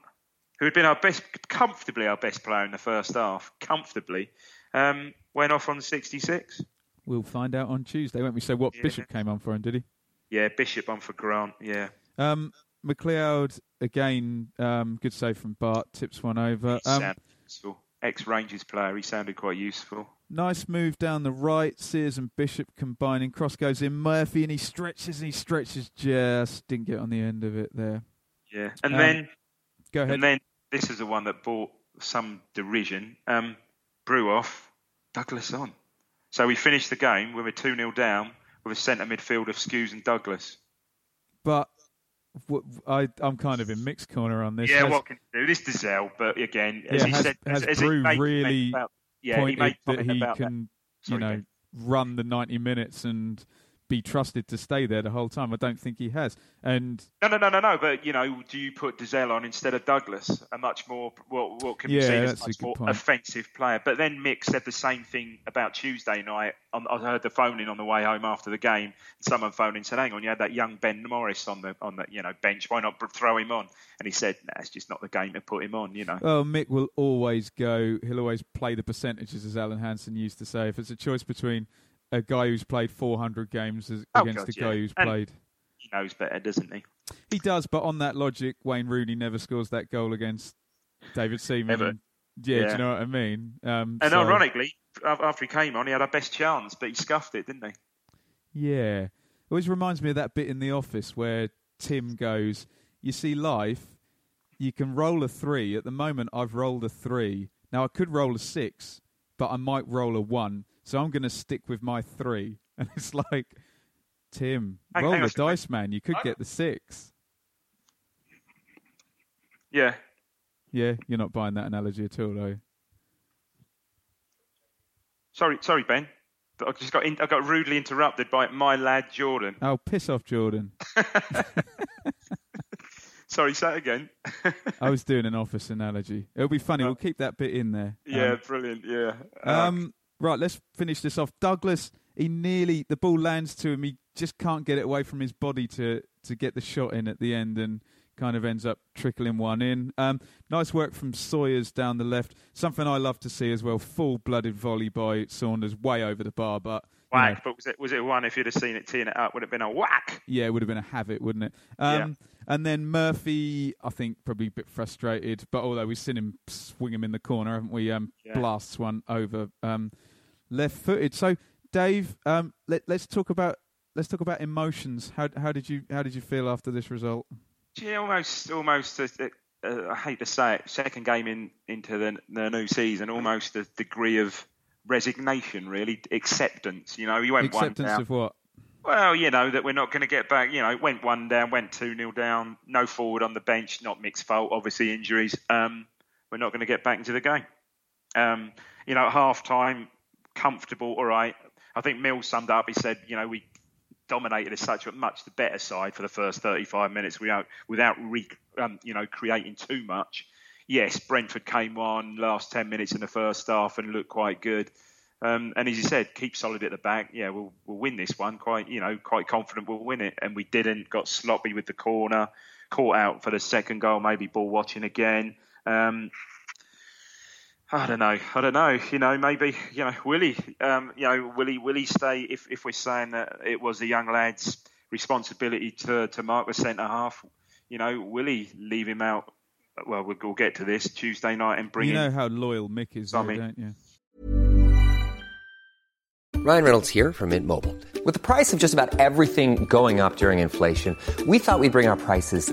who had been our best, comfortably our best player in the first half, comfortably, um, went off on sixty six. We'll find out on Tuesday, won't we? So, what Yeah. Bishop came on for him, did he? Yeah, Bishop on for Grant. Yeah. Um, McLeod again, um, good save from Bart, tips one over. Um. Ex Rangers player, he sounded quite useful. nice move down the right. Sears and Bishop combining. Cross goes in. Murphy and he stretches and he stretches. Just didn't get on the end of it there. Yeah, and Um, then Go ahead. and then this is the one that brought some derision. Um, Bru off, Douglas on. So we finished the game when we're two 0 down with a centre midfield of Skuse and Douglas. but w- I, am kind of in mixed corner on this. yeah, Has- what can you do? This Dozzell, but again, as Yeah, he has- said, has as, Bru he really about, yeah, he pointed made that he about can, Sorry, you know, Ben. run the 90 minutes and be trusted to stay there the whole time. I don't think he has. And no, no, no, no, no. But you know, do you put Dozzell on instead of Douglas, a much more what, what can be Yeah, seen as much more point. offensive player? But then Mick said the same thing about Tuesday night. On, I heard the phone in on the way home after the game. Someone phoned in and said, "Hang on, you had that young Ben Morris on the on the you know bench. Why not throw him on?" And he said, "Nah, it's just not the game to put him on." You know. well, Mick will always go. He'll always play the percentages, as Alan Hansen used to say. If it's a choice between a guy who's played 400 games as, Oh, against God, a guy yeah. who's And- played, he knows better, doesn't he? he does. But on that logic, Wayne Rooney never scores that goal against David Seaman. And- Yeah, do you know what I mean? Um, And so- ironically, after he came on, he had our best chance, but he scuffed it, didn't he? Yeah. It always reminds me of that bit in the office where Tim goes, You see, life, you can roll a three. At the moment, I've rolled a three. Now, I could roll a six, but I might roll a one. So I'm going to stick with my three. And it's like, Tim, Hang- roll hang the dice, man. You could get the six. Yeah. Yeah, you're not buying that analogy at all, are you? Sorry, sorry, Ben. But I just got in, I got rudely interrupted by my lad Jordan. Oh, piss off, Jordan. Sorry, say again. I was doing an office analogy. It'll be funny. We'll keep that bit in there. yeah, Um, brilliant. Yeah. Uh, Um, right, let's finish this off. Douglas, he nearly the ball lands to him. He just can't get it away from his body to to get the shot in at the end, and kind of ends up trickling one in. Um, nice work from Sawyers down the left. Something I love to see as well. Full blooded volley by Saunders, way over the bar, but. you know, whack. But was it was it one? If you'd have seen it teeing it up, would it have been a whack? yeah, it would have been a have it, wouldn't it? Um, And then Murphy, I think, probably a bit frustrated, but although we've seen him swing him in the corner, haven't we? Um, Yeah. Blasts one over um, left footed. So, Dave, um, let, let's talk about let's talk about emotions. How how did you how did you feel after this result? Yeah, almost, almost. Uh, uh, I hate to say it, second game in into the, the new season, almost a degree of resignation, really, acceptance. You know, you went one Acceptance down. of what? Well, you know that we're not going to get back. You know, went one down, went two nil down, no forward on the bench, not Mick's fault, obviously injuries. Um, we're not going to get back into the game. Um, you know, at half time, comfortable, all right. I think Mills summed up. He said, you know, we dominated as such a much the better side for the first 35 minutes without without re, um, you know creating too much. Yes, Brentford came on last 10 minutes in the first half and looked quite good. Um, and as you said, keep solid at the back. Yeah, we'll we'll win this one. Quite you know quite confident we'll win it. And we didn't. Got sloppy with the corner. Caught out for the second goal. Maybe ball watching again. Um, I don't know. I don't know. You know, maybe you know, Willie. Um, you know, Willie. Will he stay? If if we're saying that it was the young lad's responsibility to to mark the centre half, you know, will he leave him out? Well, we'll, we'll get to this Tuesday night and bring you in. know how loyal Mick is, though, Tommy. don't you? Ryan Reynolds here from Mint Mobile. With the price of just about everything going up during inflation, we thought we'd bring our prices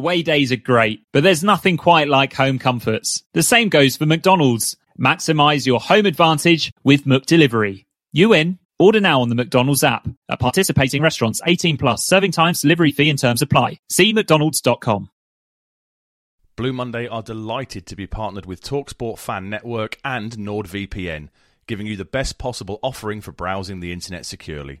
Away days are great, but there's nothing quite like home comforts. The same goes for McDonald's. Maximize your home advantage with McDelivery. You in? Order now on the McDonald's app. At participating restaurants, 18 plus, serving times, delivery fee and terms apply. See mcdonalds.com. Blue Monday are delighted to be partnered with Talksport Fan Network and NordVPN, giving you the best possible offering for browsing the internet securely.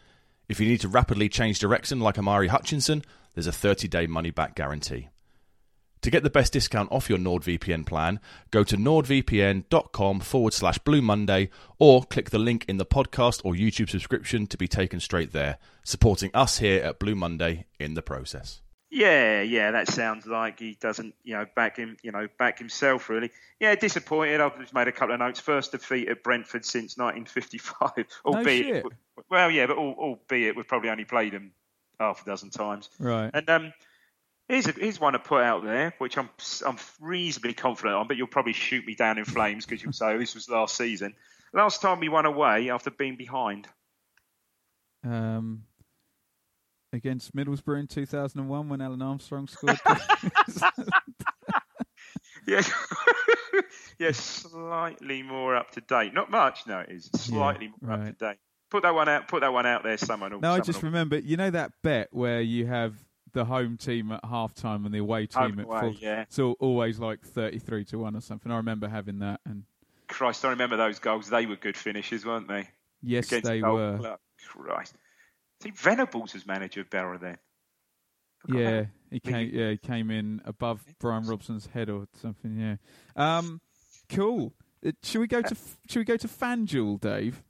If you need to rapidly change direction like Omari Hutchinson, there's a 30 day money back guarantee. To get the best discount off your NordVPN plan, go to nordvpn.com forward slash Blue Monday or click the link in the podcast or YouTube subscription to be taken straight there, supporting us here at Blue Monday in the process. Yeah, yeah, that sounds like he doesn't, you know, back him, you know, back himself really. Yeah, disappointed. I've just made a couple of notes. First defeat at Brentford since 1955, albeit, shit. well, yeah, but albeit we've probably only played him half a dozen times. Right. And um, here's a, here's one to put out there, which I'm I'm reasonably confident on, but you'll probably shoot me down in flames because you'll say oh, this was last season. Last time we won away after being behind. Um, against Middlesbrough in 2001 when Alun Armstrong scored. Yeah, yeah, slightly more up to date. Not much, no, it is slightly more up to date. Put that one out. Put that one out there. Someone. no, I just will- remember, you know that bet where you have the home team at half time and the away team Home at full. yeah. It's al- always like 33 to 1 or something. I remember having that. And Christ, I remember those goals. They were good finishes, weren't they? yes, Against they were. Club. Christ. I think Venables was manager of Boro then. Yeah, he came. Yeah, he came in above Bryan Robson's head or something. Yeah. Um, cool. Uh, should we go to Should we go to FanDuel, Dave?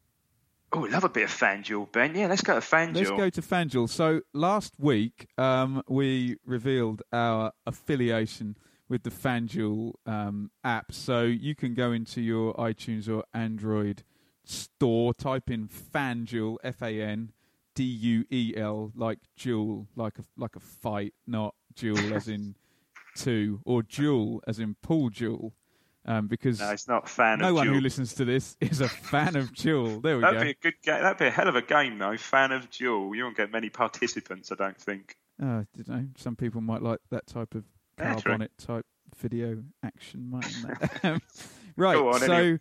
Oh, love a bit of FanDuel, Ben. Yeah, let's go to FanDuel. Let's go to FanDuel. So last week, um, we revealed our affiliation with the FanDuel um, app. So you can go into your iTunes or Android store, type in FanDuel, F A N D U E L, like duel, like a like a fight, not duel as in two, or duel as in pool duel. Um, because No, it's not fan no one who listens to this is a fan of duel. There we That'd go. be a good game. That'd be a hell of a game, though. Fan of Duel. You won't get many participants, I don't think. Oh, I don't know. Some people might like that type of true. carbonic type video action, mightn't they? Um, right. On, so anyway.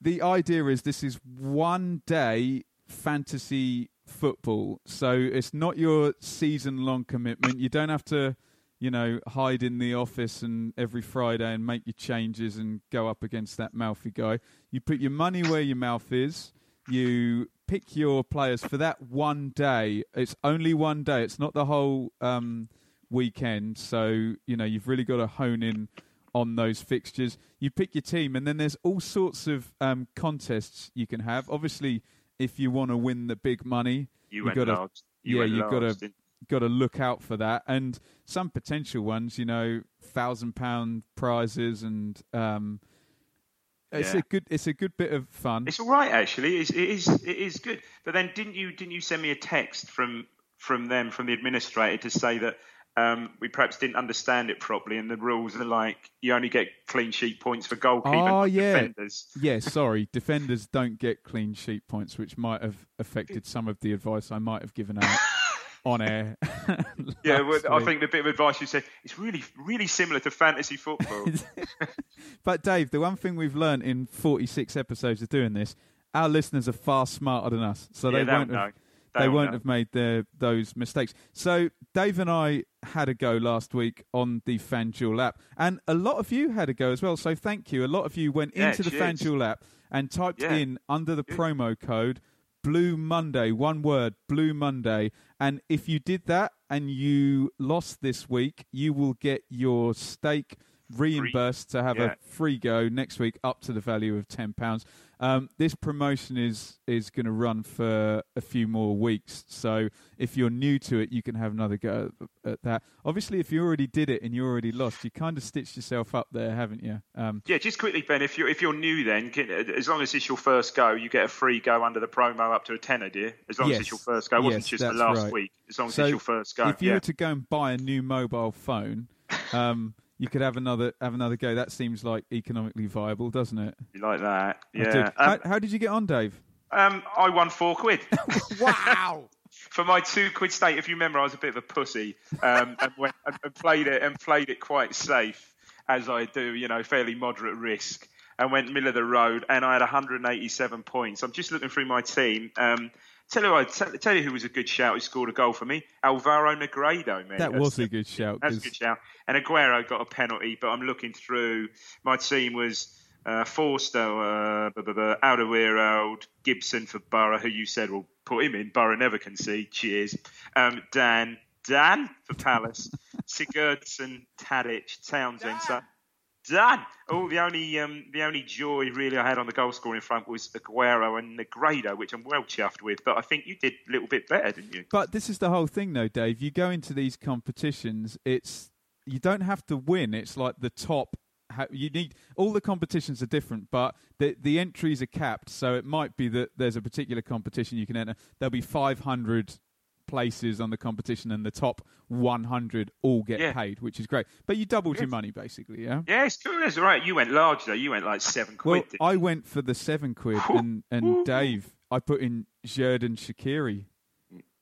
the idea is this is one day fantasy football. So it's not your season long commitment. You don't have to, you know, hide in the office and every Friday and make your changes and go up against that mouthy guy. You put your money where your mouth is. You pick your players for that one day. It's only one day. It's not the whole um, weekend. So you know you've really got to hone in on those fixtures. You pick your team, and then there's all sorts of um, contests you can have. Obviously, if you want to win the big money, you, you got to you yeah, you've got to got to look out for that. And some potential ones, you know, thousand pound prizes, and um, it's Yeah. a good it's a good bit of fun. It's all right, actually. It's, it is. It is good. But then, didn't you? Didn't you send me a text from from them, from the administrator, to say that um, we perhaps didn't understand it properly, and the rules are like you only get clean sheet points for goalkeeper, Oh yeah, defenders. yeah. Sorry, defenders don't get clean sheet points, which might have affected some of the advice I might have given out on air. Yeah, well, I think the bit of advice you said it's really, really similar to fantasy football. But Dave, the one thing we've learned in 46 episodes of doing this, our listeners are far smarter than us, so Yeah, they won't have, they They'll won't know. have made their, those mistakes. So Dave and I had a go last week on the FanDuel app, and a lot of you had a go as well. So thank you. A lot of you went Yeah, into the cheers. FanDuel app and typed Yeah. in under the promo code Blue Monday, one word, Blue Monday. And if you did that and you lost this week, you will get your stake reimbursed to have yeah. a free go next week up to the value of ten pounds. Um, this promotion is is going to run for a few more weeks, so if you're new to it, you can have another go at, at that. Obviously, if you already did it and you already lost, you kind of stitched yourself up there, haven't you? Um, Yeah, just quickly, Ben. If you're if you're new, then can, as long as it's your first go, you get a free go under the promo up to a tenner, dear. As long as it's your first go, it wasn't Yes, just the last right. week. As long as so it's your first go, if you yeah. were to go and buy a new mobile phone, um, you could have another have another go. That seems like economically viable, doesn't it? You like that? Yeah. how, Um, how did you get on, Dave? um, I won four quid. wow. for my two quid stake, if you remember, I was a bit of a pussy um, and, went, and, and played it and played it quite safe, as I do, you know, fairly moderate risk, and went middle of the road, and I had 187 points. I'm just looking through my team. Um, tell you, what, tell, tell you who was a good shout who scored a goal for me, Alvaro Negredo, man. That was a good shout. That's a 'cause- good shout. And Aguero got a penalty, but I'm looking through. My team was uh, Forster, uh, blah, blah, blah, Alderweireld, Gibson for Boro, who you said will put him in. Boro never can see. Cheers. Um, Dan, Dan for Palace, Sigurdsson, Tadic, Townsend. So done. Oh, the only um, the only joy really I had on the goal scoring front was Aguero and Negredo, which I'm well chuffed with. But I think you did a little bit better, didn't you? But this is the whole thing, though, Dave. You go into these competitions, it's you don't have to win. It's like the top. You need all the competitions are different, but the the entries are capped. So it might be that there's a particular competition you can enter. There'll be 500 places on the competition, and the top 100 all get Yeah. paid, which is great. But you doubled your money, basically, yeah. Yeah, it's cool. That's right. You went large though. You went like seven quid. Well. I went for the seven quid, and, and Dave, I put in Xherdan Shaqiri.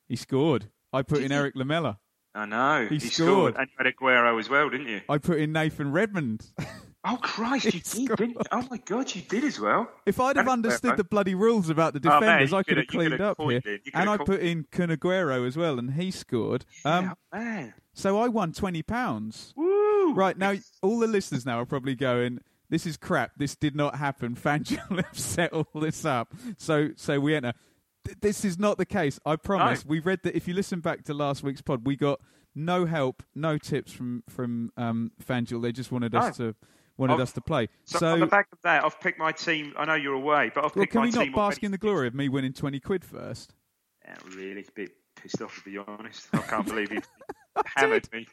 He scored. I put in Erik Lamela. I know. He He, scored. scored. And you had Aguero as well, didn't you? I put in Nathan Redmond. Oh Christ, you did, didn't you? Oh my God, you did as well. If I'd have understood Aguero. the bloody rules about the Oh, man, defenders, you I could coulda- cleaned up here. And I put in Kun Aguero as well, and he scored. Um, Yeah, man. So I won twenty pounds. Woo! Right now, all the listeners now are probably going, "This is crap. This did not happen." FanDuel have set all this up, so so we enter. Th- This is not the case. I promise. We read that if you listen back to last week's pod, we got no help, no tips from from um, FanDuel. They just wanted us No. to wanted I've- us to play. So, So, on the back of that, I've picked my team. I know you're away, but I've well, picked can we not bask in the glory of me winning twenty quid first? Yeah, really, a bit pissed off to be honest. I can't believe you hammered me.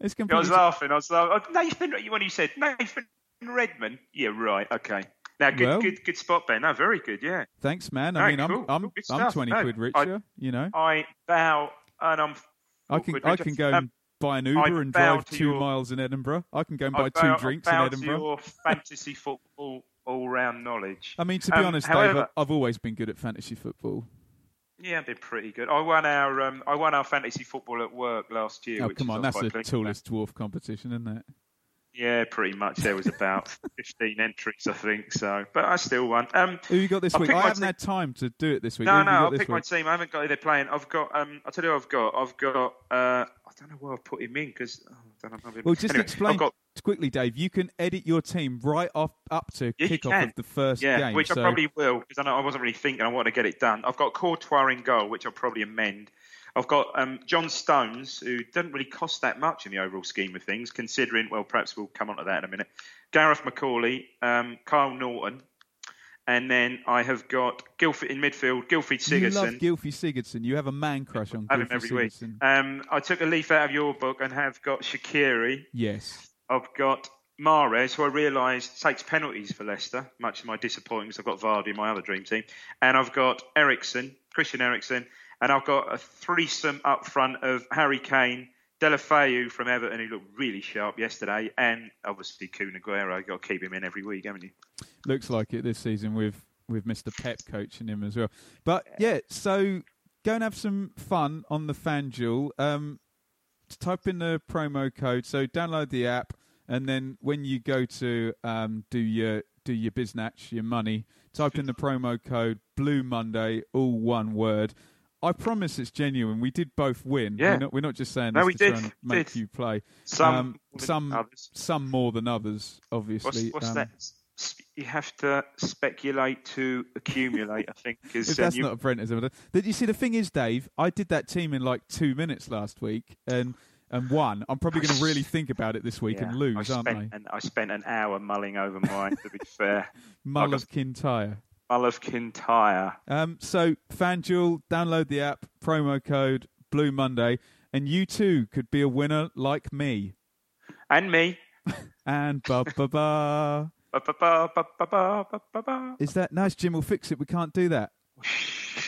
It's I was laughing. I was laughing. Oh, Nathan, when you said Nathan Redmond, yeah, right, okay. Now, good, Well- good, good spot, Ben. No, very good. Yeah, Thanks, man. I No, mean, I'm cool, I'm I'm twenty No, quid I- richer. you know, I bow and I'm. I can I can go Um, buy an Uber and drive two your- miles in Edinburgh. I can go and I buy two bow- drinks in bow to Edinburgh. your fantasy football all-round knowledge. I mean, to be Um, honest, however, Dave, I've always been good at fantasy football. Yeah, I've been pretty good. I won our um, I won our fantasy football at work last year. oh, which come on, that's the tallest dwarf competition, isn't it? Yeah, pretty much. There was about 15 entries, I think. So, but I still won. Um, Who you got this I'll week? I haven't team- had time to do it this week. No, Who no, I'll pick my team. I haven't got who they're playing. I've got. Um, I'll tell you, who I've got. I've got. Uh, I don't know where I've put him in because. Oh, I don't know. Well, just Anyway, explain got, quickly, Dave. You can edit your team right off up to Yeah, kickoff of the first yeah, game. which so I probably will because I, know I wasn't really thinking. I want to get it done. I've got Courtois in goal, which I'll probably amend. I've got um, John Stones, who doesn't really cost that much in the overall scheme of things, considering. Well, perhaps we'll come on to that in a minute. Gareth McAuley, um, Kyle Naughton, and then I have got Guilford in midfield. Guilford Sigurdsson. you love Sigurdsson. Gylfi Sigurdsson. You have a man crush on him every week. Um, I took a leaf out of your book and have got Shaqiri. Yes. I've got Mahrez, who I realise takes penalties for Leicester, much to my disappointment because I've got Vardy in my other dream team. And I've got Eriksen, Christian Eriksen, and I've got a threesome up front of Harry Kane, Deulofeu from Everton, who looked really sharp yesterday, and obviously Kun Aguero. You've got to keep him in every week, haven't you? Looks like it this season with with Mr. Pep coaching him as well. But yeah, so go and have some fun on the FanDuel. Um, type in the promo code. So download the app, and then when you go to um, do your do your biznatch, your money, type in the promo code Blue Monday, all one word. I promise it's genuine. We did both win. Yeah. We're not, we're not just saying No, this we to did, try and make did. you play. Some um, more than some others. some more than others, obviously. what's Um, that? You have to speculate to accumulate, I think. Is, that's you- not a Brentism. You see the thing is, Dave? I did that team in like two minutes last week and and won. I'm probably going to really think about it this week Yeah, and I lose, aren't spent, I? And I spent an hour mulling over mine, to be fair. Mull like of Kintyre. Olive Kintyre. Um, so, FanDuel, download the app, promo code Blue Monday, and you too could be a winner like me. And me. and ba ba ba. Is that nice, Jim? We'll fix it. We can't do that.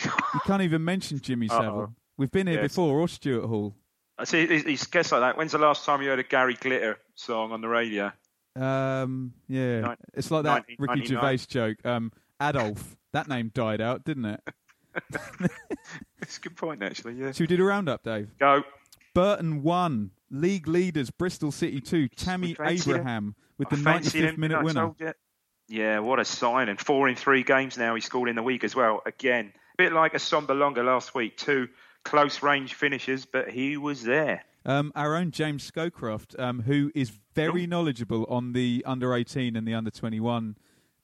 you can't even mention Jimmy Savile. We've been here yes. before, or Stuart Hall. I see. He's guess like that. When's the last time you heard a Gary Glitter song on the radio? Um, yeah, 19, it's like that Ricky Gervais joke. Um, Adolf. That name died out, didn't it? It's a good point, actually, yeah. Should we do a roundup, Dave? Go. Burton one, league leaders Bristol City two, Tammy fancy. Abraham with the I fancied 95th him, minute I winner. told you. Yeah, what a sign! And Four in three games now. He scored in the week as well. Again, a bit like a Longer last week. Two close range finishes, but he was there. Um, our own James Scowcroft, um, who is very knowledgeable on the under 18 and the under 21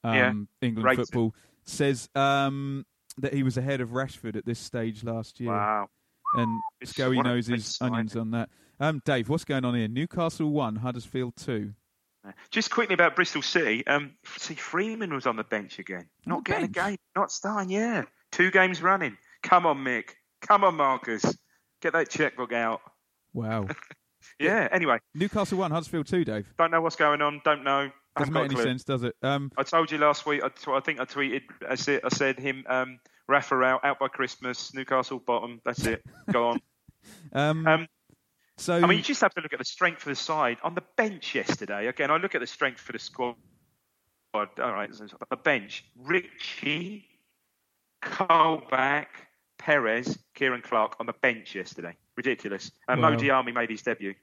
um, Yeah, England football, says um, that he was ahead of Rashford at this stage last year. Wow. And It's- Scoey knows his onions on that. Um, Dave, what's going on here? Newcastle 1, Huddersfield 2. Just quickly about Bristol City. Um, see, Freeman was on the bench again. Not getting a game. Not starting. Yeah, two games running. Come on, Mick. Come on, Marcus. Get that checkbook out. Wow. Yeah. Anyway, Newcastle one, Huddersfield two, Dave. don't know what's going on. Don't know. Doesn't make any sense, does it? Um, I told you last week. I, t- I think I tweeted. I said, I said him. Um, Rafa out, out by Christmas. Newcastle bottom. That's it. Go on. um, Um, so I mean, you just have to look at the strength of the side on the bench yesterday. Again, I look at the strength for the squad. All right, the bench: Ritchie, Colback, Perez, Ciaran Clark on the bench yesterday. Ridiculous. And Wow. Mo Diamé made his debut.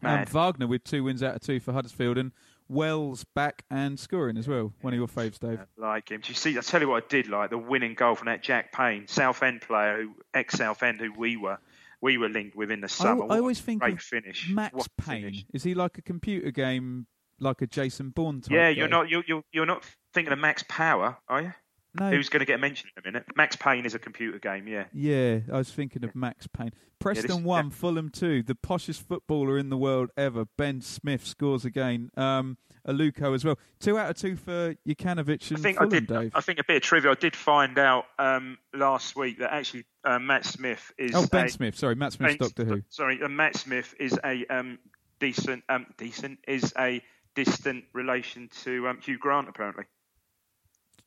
Mad. Wagner with two wins out of two for Huddersfield, and Wells back and scoring as well. One of your faves, Dave. like him. Do you see? I tell you what, I did like the winning goal from that Jack Payne, South End player, who ex South End, who we were, we were linked with in the I, summer. I a always think great finish. Max What Payne. finish. Is he like a computer game, like a Jason Bourne type? Yeah, you're guy? not you're, you're you're not thinking of Max Power, are you? No. Who's going to get mentioned in a minute? Max Payne is a computer game. Yeah. Yeah, I was thinking of Max Payne. Preston this- one, Fulham two. The poshest footballer in the world ever, Ben Smith scores again. Um, Aluko as well. Two out of two for Jokanovic and I think Fulham, I did. Dave. I think a bit of trivia. I did find out um, last week that actually uh, Matt Smith is. oh, Ben a- Smith. Sorry, Matt Smith's Ben- Doctor Who. Sorry, uh, Matt Smith is a um, decent. Um, decent is a distant relation to um, Hugh Grant, apparently.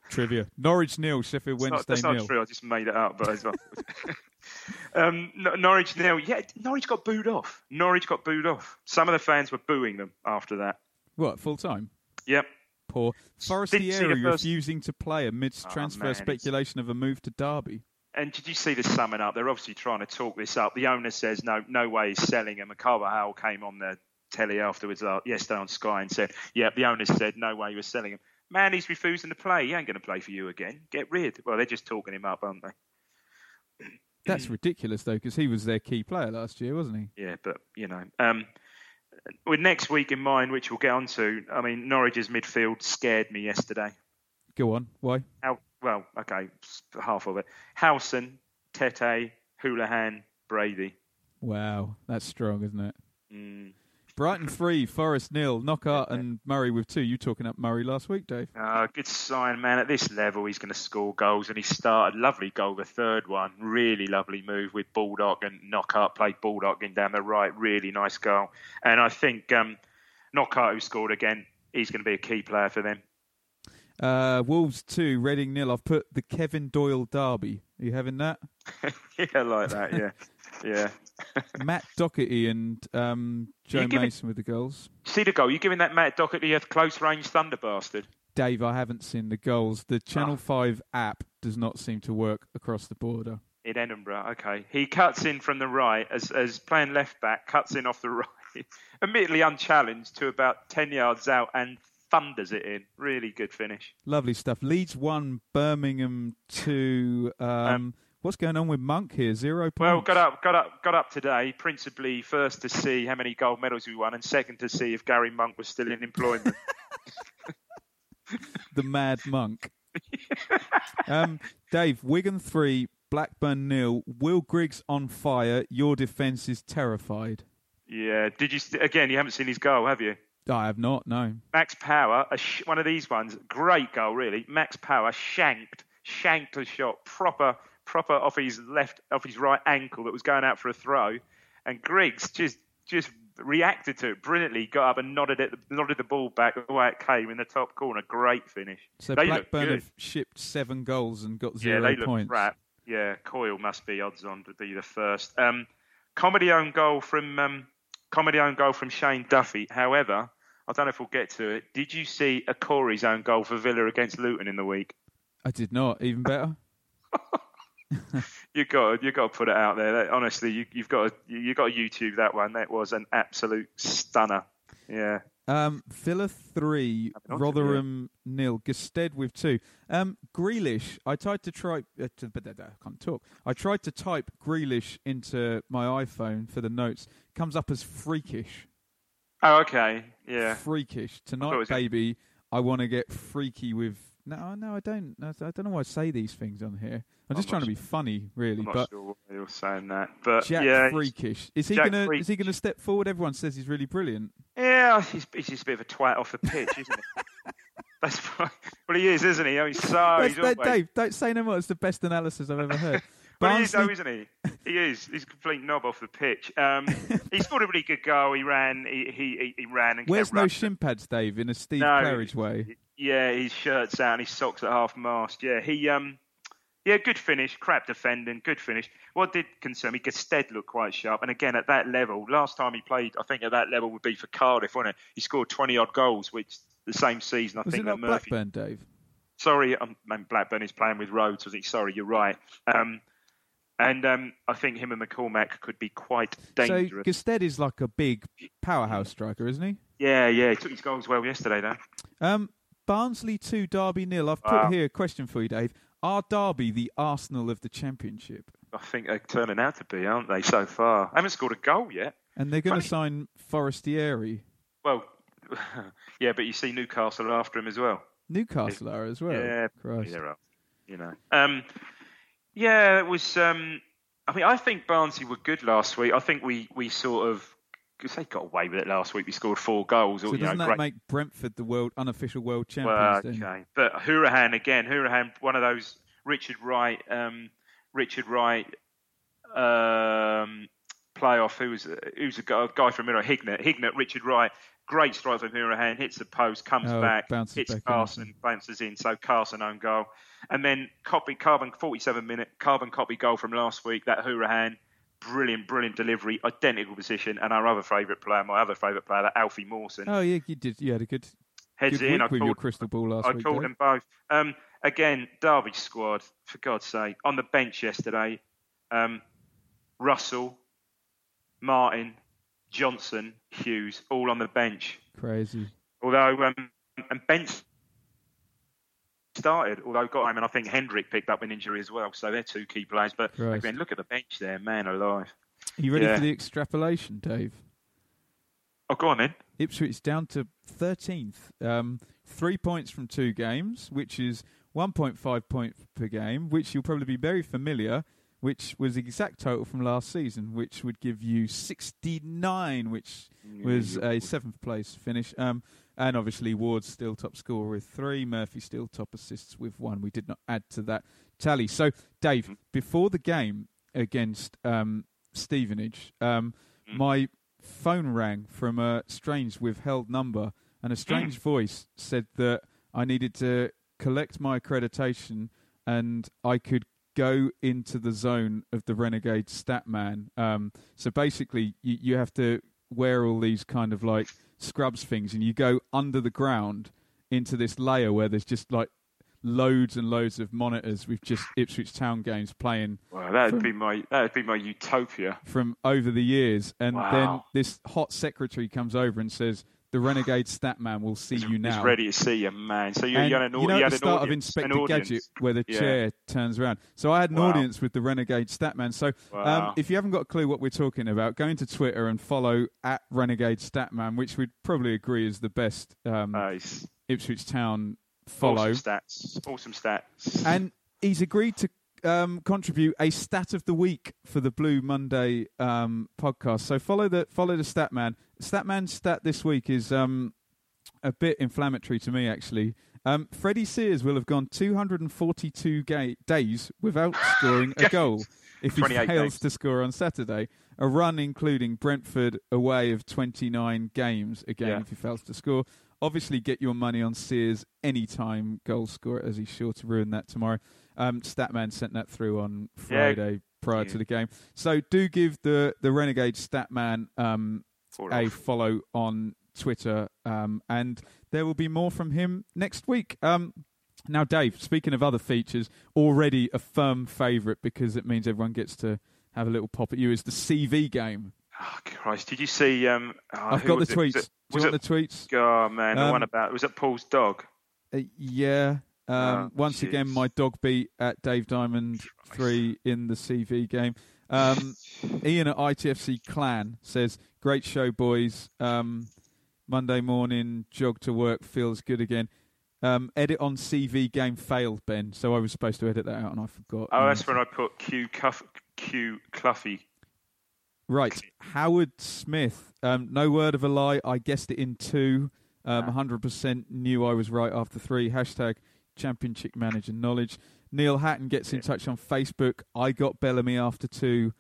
Trivia. Norwich nil, Sheffield It's not- Wednesday that's not nil. true. I just made it up, but as well. um, Norwich nil. Yeah, Norwich got booed off. Norwich got booed off. Some of the fans were booing them after that. What, full time? Yep. Poor. Forestieri first- refusing to play amidst Oh, transfer man, it's- speculation of a move to Derby. And did you see the summing up? They're obviously trying to talk this up. The owner says no, no way he's selling him. And Carvalhal came on the telly afterwards uh, yesterday on Sky and said, "Yeah, the owner said no way he was selling him. Man, he's refusing to play. He ain't going to play for you again. Get rid." Well, they're just talking him up, aren't they? That's ridiculous, though, because he was their key player last year, wasn't he? Yeah, but you know, um, with next week in mind, which we'll get on to, I mean, Norwich's midfield scared me yesterday. Go on. Why? How, well, okay, half of it. Howson, Tettey, Hoolahan, Brady. Wow, that's strong, isn't it? Mm. Brighton three, Forest nil, Knockaert and Murray with two. You talking up Murray last week, Dave? Uh, good sign, man. At this level, he's going to score goals, and he started lovely goal, the third one, really lovely move with Baldock and Knockaert played Baldock in down the right, really nice goal. And I think um, Knockaert, who scored again, he's going to be a key player for them. Uh, Wolves two, Reading nil. I've put the Kevin Doyle derby. Are you having that? yeah, like that. Yeah, yeah. Matt Doherty and um, Joe it- Mason with the goals. See the goal? You giving that Matt Doherty a close range thunder bastard? Dave, I haven't seen the goals. The Channel Ah. 5 app does not seem to work across the border. in Edinburgh. Okay, he cuts in from the right as as playing left back, cuts in off the right, immediately unchallenged to about ten yards out and thunders it in. Really good finish. Lovely stuff. Leeds 1, Birmingham 2. Um, what's going on with Monk here? Zero points. Well, got up, got up, got up today. Principally, first to see how many gold medals we won, and second to see if Gary Monk was still in employment. the Mad Monk. um, Dave, Wigan 3, Blackburn nil. Will Griggs on fire. Your defence is terrified. yeah. Did you st- again? You haven't seen his goal, have you? I have not, no. Max Power, sh- one of these ones, great goal, really. Max Power shanked, shanked a shot, proper, proper off his left, off his right ankle that was going out for a throw, and Griggs just, just reacted to it brilliantly. Got up and nodded it, nodded the ball back the way it came in the top corner. Great finish. So they Blackburn have shipped seven goals and got yeah, zero they look points. crap. Yeah, Coyle must be odds on to be the first. Um, comedy own goal from um, comedy own goal from Shane Duffy. However, I don't know if we'll get to it. Did you see a Corey's own goal for Villa against Luton in the week? I did not. Even better. You got you got to put it out there. That- honestly, you, you've got to, you got to YouTube that one. That was an absolute stunner. Yeah. Um, Villa three, Rotherham nil. Gestede with two. Um, Grealish. I tried to try. Uh, to, but I can't talk. I tried to type Grealish into my iPhone for the notes. Comes up as freakish. Oh, okay. Yeah. Freakish tonight, was- baby. I want to get freaky with. No, no, I don't. I don't know why I say these things on here. I'm just I'm trying to be funny, really. I'm not but sure you're saying that, but Jack yeah, Freakish. Is he Jack gonna? Freak- Is he gonna step forward? Everyone says he's really brilliant. Yeah, he's, he's just a bit of a twat off the pitch, isn't he? That's well, he is, isn't he? I mean, so he's that- always, Dave, don't say no more. It's the best analysis I've ever heard. He is, though, isn't he? He is. He's a complete knob off the pitch. Um, he scored a really good goal. He ran. He he, he ran and Where's no running. shin pads, Dave, in a Steve No, Claridge way? Yeah, his shirt's out and his socks at half mast. Yeah, he um, yeah, good finish. Crap defending, good finish. What did concern me? Gestede looked quite sharp, and again at that level, last time he played, I think at that level would be for Cardiff, wasn't it? He scored twenty odd goals, which the same season I Was think it that Murphy. Blackburn, Dave? Sorry, um, and Blackburn is playing with Rhodes. Was he? Sorry, you're right. Um, and um, I think him and McCormack could be quite dangerous. So Gestede is like a big powerhouse striker, isn't he? yeah, yeah, he took his goals well yesterday, though. Um, Barnsley 2, Derby nil. I've put here a question for you, Dave. Are Derby the Arsenal of the Championship? I think they're turning out to be, aren't they, so far? Haven't scored a goal yet. And they're going to sign Forestieri. Well, yeah, but you see Newcastle are after him as well. Newcastle are as well. yeah, Christ. they're up. You know. Um, yeah, it was. Um, I mean, I think Barnsley were good last week. I think we we sort of because they got away with it last week. We scored four goals. So or, you doesn't know, that great- make Brentford the world unofficial world Well, champions? then? okay, but Hourihane again. Hourihane, one of those Richard Wright, um, Richard Wright um, playoff. Who was who's a guy, from Miro Hignett? Hignett, Richard Wright. Great strike from Hourihane, hits the post, comes Oh, back, hits back in. Carson, bounces in. So Carson own goal, and then copy carbon 47 minute carbon copy goal from last week. That Hourihane. Brilliant, brilliant delivery, identical position, and our other favourite player, my other favourite player, that Alfie Mawson, Oh yeah, you did. You had a good heads good in. I called, crystal ball last I week. called Dave. them both. Um, again, Derby squad, for God's sake, on the bench yesterday. Um, Russell, Martin, Johnson, Hughes, all on the bench. Crazy. Although, um, and Bench started, although got him, and I think Hendrick picked up an injury as well. So they're two key players. But Christ. again, look at the bench there, man alive. Are you ready Yeah. for the extrapolation, Dave? Oh, go on then. Ipswich down to 13th. Um, three points from two games, which is 1.5 points per game, which you'll probably be very familiar, which was the exact total from last season, which would give you 69, which was a seventh place finish. Um, and obviously, Ward's still top scorer with three, Murphy still top assists with one. We did not add to that tally. So, Dave, before the game against um, Stevenage, um, my phone rang from a strange withheld number, and a strange voice said that I needed to collect my accreditation and I could go into the zone of the Renegade Statman. Um, so basically, you, you have to wear all these kind of like scrubs things, and you go under the ground into this layer where there's just like loads and loads of monitors with just Ipswich Town games playing Well, that From- would be my that would be my utopia. from over the years, and then this hot secretary comes over and says, "The renegade Statman will see you now." He's ready to see you, man. So you, And you had an, you know you had the start of Inspector. Gadget where the Yeah. chair turns around. So I had an Wow. audience with the Renegade Statman. So um, if you haven't got a clue what we're talking about, go into Twitter and follow at Renegade Statman, which we'd probably agree is the best um, Nice. Ipswich Town follow. Awesome stats. Awesome stats. And he's agreed to um, contribute a stat of the week for the Blue Monday um, podcast. So follow the follow the Statman. Statman's stat this week is um, a bit inflammatory to me, actually. Um, Freddie Sears will have gone 242 ga- days without scoring a goal if he fails days. to score on Saturday. A run including Brentford away of 29 games again Yeah. if he fails to score. Obviously, get your money on Sears anytime goal scorer, as he's sure to ruin that tomorrow. Um, Statman sent that through on Friday prior to the game. So do give the, the Renegade Statman um, a follow on Twitter, um, and there will be more from him next week. Um, now, Dave, speaking of other features, already a firm favourite because it means everyone gets to have a little pop at you is the CV game. Oh, Christ, did you see? Um, oh, I've got the it? tweets. Was it, Do was you it, want the tweets? Oh man, the Um, one about was it Paul's dog? Uh, yeah. Um, Oh, once again, my dog beat at Dave Diamond three in the CV game. Um, Ian at ITFC Clan says, "Great show, boys. Um, Monday morning jog to work feels good again." Um, edit on CV game failed, Ben. So I was supposed to edit that out and I forgot. Oh, that's when I put Q Cuff, Q Cluffy. Right, Howard Smith. Um, no word of a lie. I guessed it in two. Um, 100% knew I was right after three. Hashtag Championship Manager Knowledge. Neil Hatton gets in touch on Facebook. I got Bellamy after two.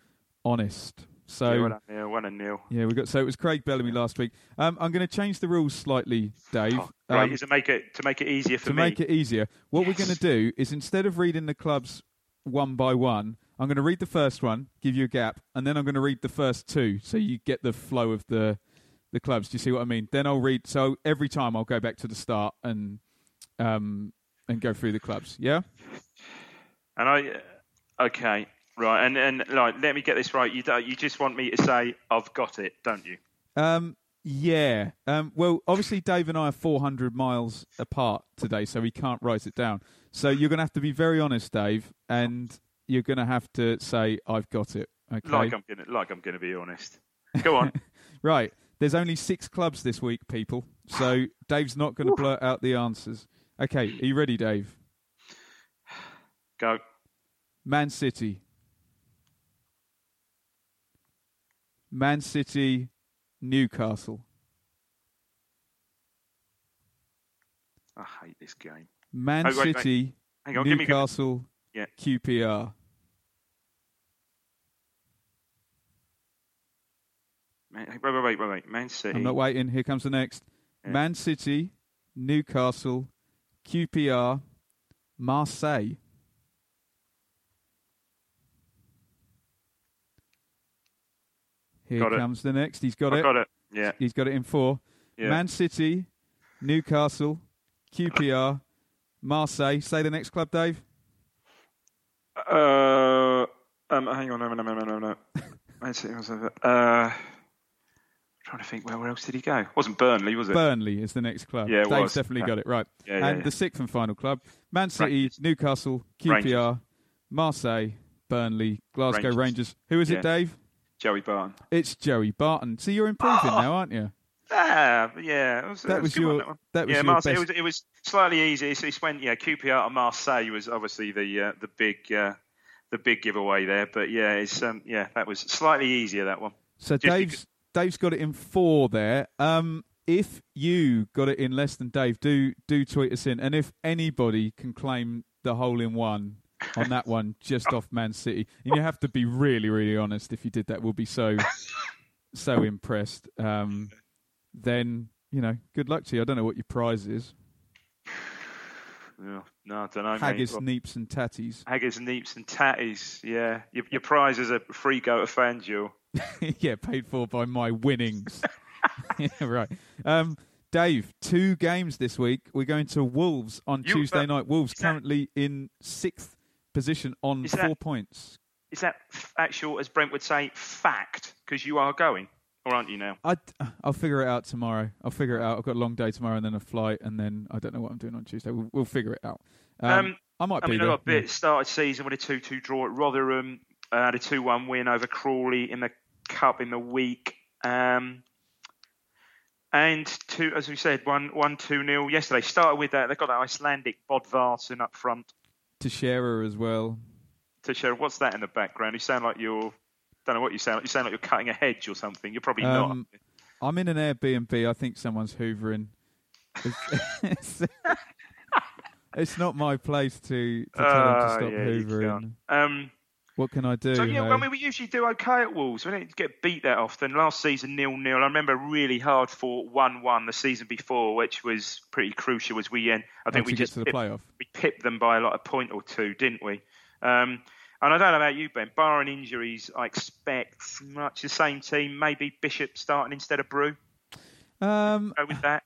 Honest. So yeah, well done, Neil. Well done, Neil. yeah, we got. So it was Craig Bellamy last week. Um, I'm going to change the rules slightly, Dave. Oh, right, Um, is to make it to make it easier for to me. To make it easier, what we're going to do is instead of reading the clubs one by one, I'm going to read the first one, give you a gap, and then I'm going to read the first two, so you get the flow of the the clubs. Do you see what I mean? Then I'll read. So every time I'll go back to the start and um and go through the clubs. Yeah. And I, okay, right, and and like, let me get this right. You don't, you just want me to say I've got it, don't you? Um. Yeah. Um. Well, obviously Dave and I are 400 miles apart today, so we can't write it down. So you're going to have to be very honest, Dave, and you're going to have to say I've got it. Okay. Like I'm gonna, like I'm gonna be honest. Go on. Right. There's only six clubs this week, people. So Dave's not going to blurt out the answers. Okay, are you ready, Dave? Go. Man City. Man City, Newcastle. I hate this game. Man Oh, wait, wait. City, Hang on, Newcastle, Yeah. QPR. Man, wait, wait, wait, wait, wait. Man City. I'm not waiting. Here comes the next. Man City, Newcastle, QPR, Marseille. Here Got it. comes the next. He's got I've it. got it. Yeah. He's got it in four. Yeah. Man City, Newcastle, QPR, Marseille. Say the next club, Dave. Uh, um, hang on, no, no, no, no, no, no. Man City was over. Uh, trying to think, where, where else did he go? wasn't Burnley, was it? Burnley is the next club. Yeah, it Dave's was. definitely Yeah. got it right. Yeah, yeah, and the sixth and final club: Man City, Newcastle, QPR, Rangers. Marseille, Burnley, Glasgow Rangers. Rangers. Who is it, Dave? Joey Barton. It's Joey Barton. So you're improving now, aren't you? Ah, yeah. It was, That it was your- one, that, one. that was yeah, your Marseille, best- It was, it was slightly easy. It's, it's when yeah, QPR and Marseille was obviously the uh, the big uh, the big giveaway there. But yeah, it's um, yeah, that was slightly easier that one. So Just Dave's Dave's got it in four there. Um, if you got it in less than Dave, do do tweet us in, and if anybody can claim the hole in one on that one just off Man City, and you have to be really really honest. If you did that, we'll be so so impressed. Um, then you know, good luck to you. I don't know what your prize is. Yeah, no, I don't know. Haggis, mate. neeps, and tatties. Haggis, neeps, and tatties. Yeah, your, your prize is a free go to FanDuel. yeah, paid for by my winnings. yeah, right. Um, Dave, two games this week. We're going to Wolves on You- Tuesday uh, night. Wolves that- currently in sixth position on four that- points. Is that actual, as Brent would say, fact? Because you are going, or aren't you now? I, I'll figure it out tomorrow. I'll figure it out. I've got a long day tomorrow and then a flight, and then I don't know what I'm doing on Tuesday. We'll, we'll figure it out. Um, Um, I might I be mean, there. I got a bit yeah. started season with a two-two draw at Rotherham. Uh, had a two-one win over Crawley in the cup in the week. Um, and two, as we said, one one two nil yesterday. Started with that. They got that Icelandic Bodvarsson up front to Scherer as well. to show. What's that in the background? You sound like you're. Don't know what you sound like. You sound like you're cutting a hedge or something. You're probably Um, not. I'm in an Airbnb. I think someone's hoovering. It's, it's, not my place to, to tell them to Ah, stop yeah, hoovering. Um, What can I do? So yeah, hey? I mean, we usually do okay at Wolves. We don't get beat that often. Last season, nil nil. I remember really hard for one one the season before, which was pretty crucial. Was we end, I think we just to the pipped- playoff. we pipped them by like a point or two, didn't we? Um, and I don't know about you, Ben. Barring injuries, I expect much the same team. Maybe Bishop starting instead of Bru. Um, Go with that.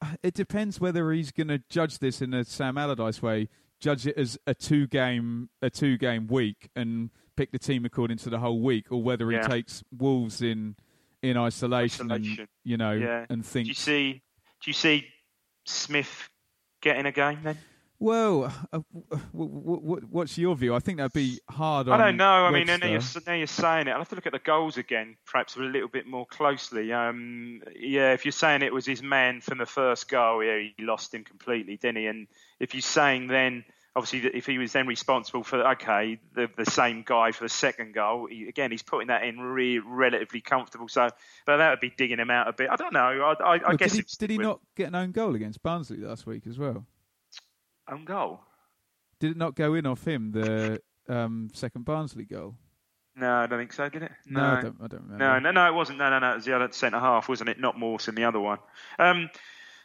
it depends whether he's going to judge this in a Sam Allardyce way, judge it as a two game a two game week and pick the team according to the whole week, or whether he takes Wolves in in isolation, and Isolation. you know Yeah. and Do you see? Do you see Smith getting a game then? Well, uh, w- w- w- what's your view? I think that'd be hard. I don't know. I mean, now you're, now you're saying it. I'll have to look at the goals again, perhaps a little bit more closely. Um, yeah, if you're saying it was his man from the first goal, yeah, he lost him completely, didn't he? And if you're saying then, obviously, if he was then responsible for okay, the the same guy for the second goal, he, again, he's putting that in re- relatively comfortable. So, but that would be digging him out a bit. I don't know. I, I, I Well, guess did he, did he not get an own goal against Barnsley last week as well? own goal. Did it not go in off him the um, second Barnsley goal? No, I don't think so. Did it? No, I don't. I don't remember. No, no, no, it wasn't. No, no, no. It was the other centre half, wasn't it? Not Morse in the other one. Um,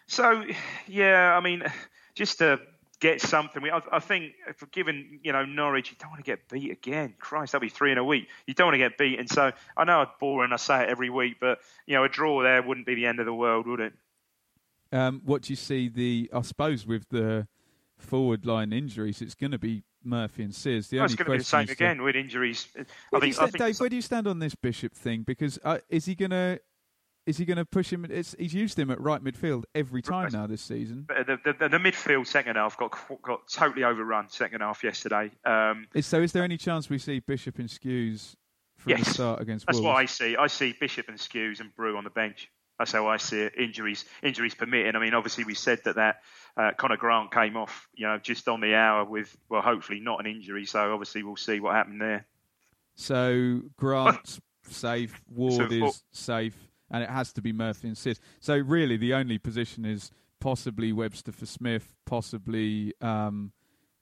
so, yeah, I mean, just to get something. I, I think, given you know Norwich, you don't want to get beat again. Christ, that'll be three in a week. You don't want to get beaten. So I know it's boring. I say it every week, but you know, a draw there wouldn't be the end of the world, would it? Um, what do you see the? I suppose with the forward line injuries, it's going to be Murphy and Sears. The Well, only it's going to be the same again with injuries. I Where do you think. I stand, think Dave, where do you stand on this Bishop thing? Because uh, is he going to? Is he going to push him? It's, he's used him at right midfield every time now this season. The, the, the midfield second half got got totally overrun second half yesterday. Um, Is, so, is there any chance we see Bishop and Skuse from yes, the start against that's Wolves? what I see. I see Bishop and Skuse and Bru on the bench. That's how I see it. Injuries, injuries permitting. I mean, obviously we said that that uh, Conor Grant came off, you know, just on the hour with, well, hopefully not an injury. So obviously we'll see what happened there. So Grant's safe, Ward So, is safe, and it has to be Murphy and Sid. So really, the only position is possibly Webster for Smith, possibly um,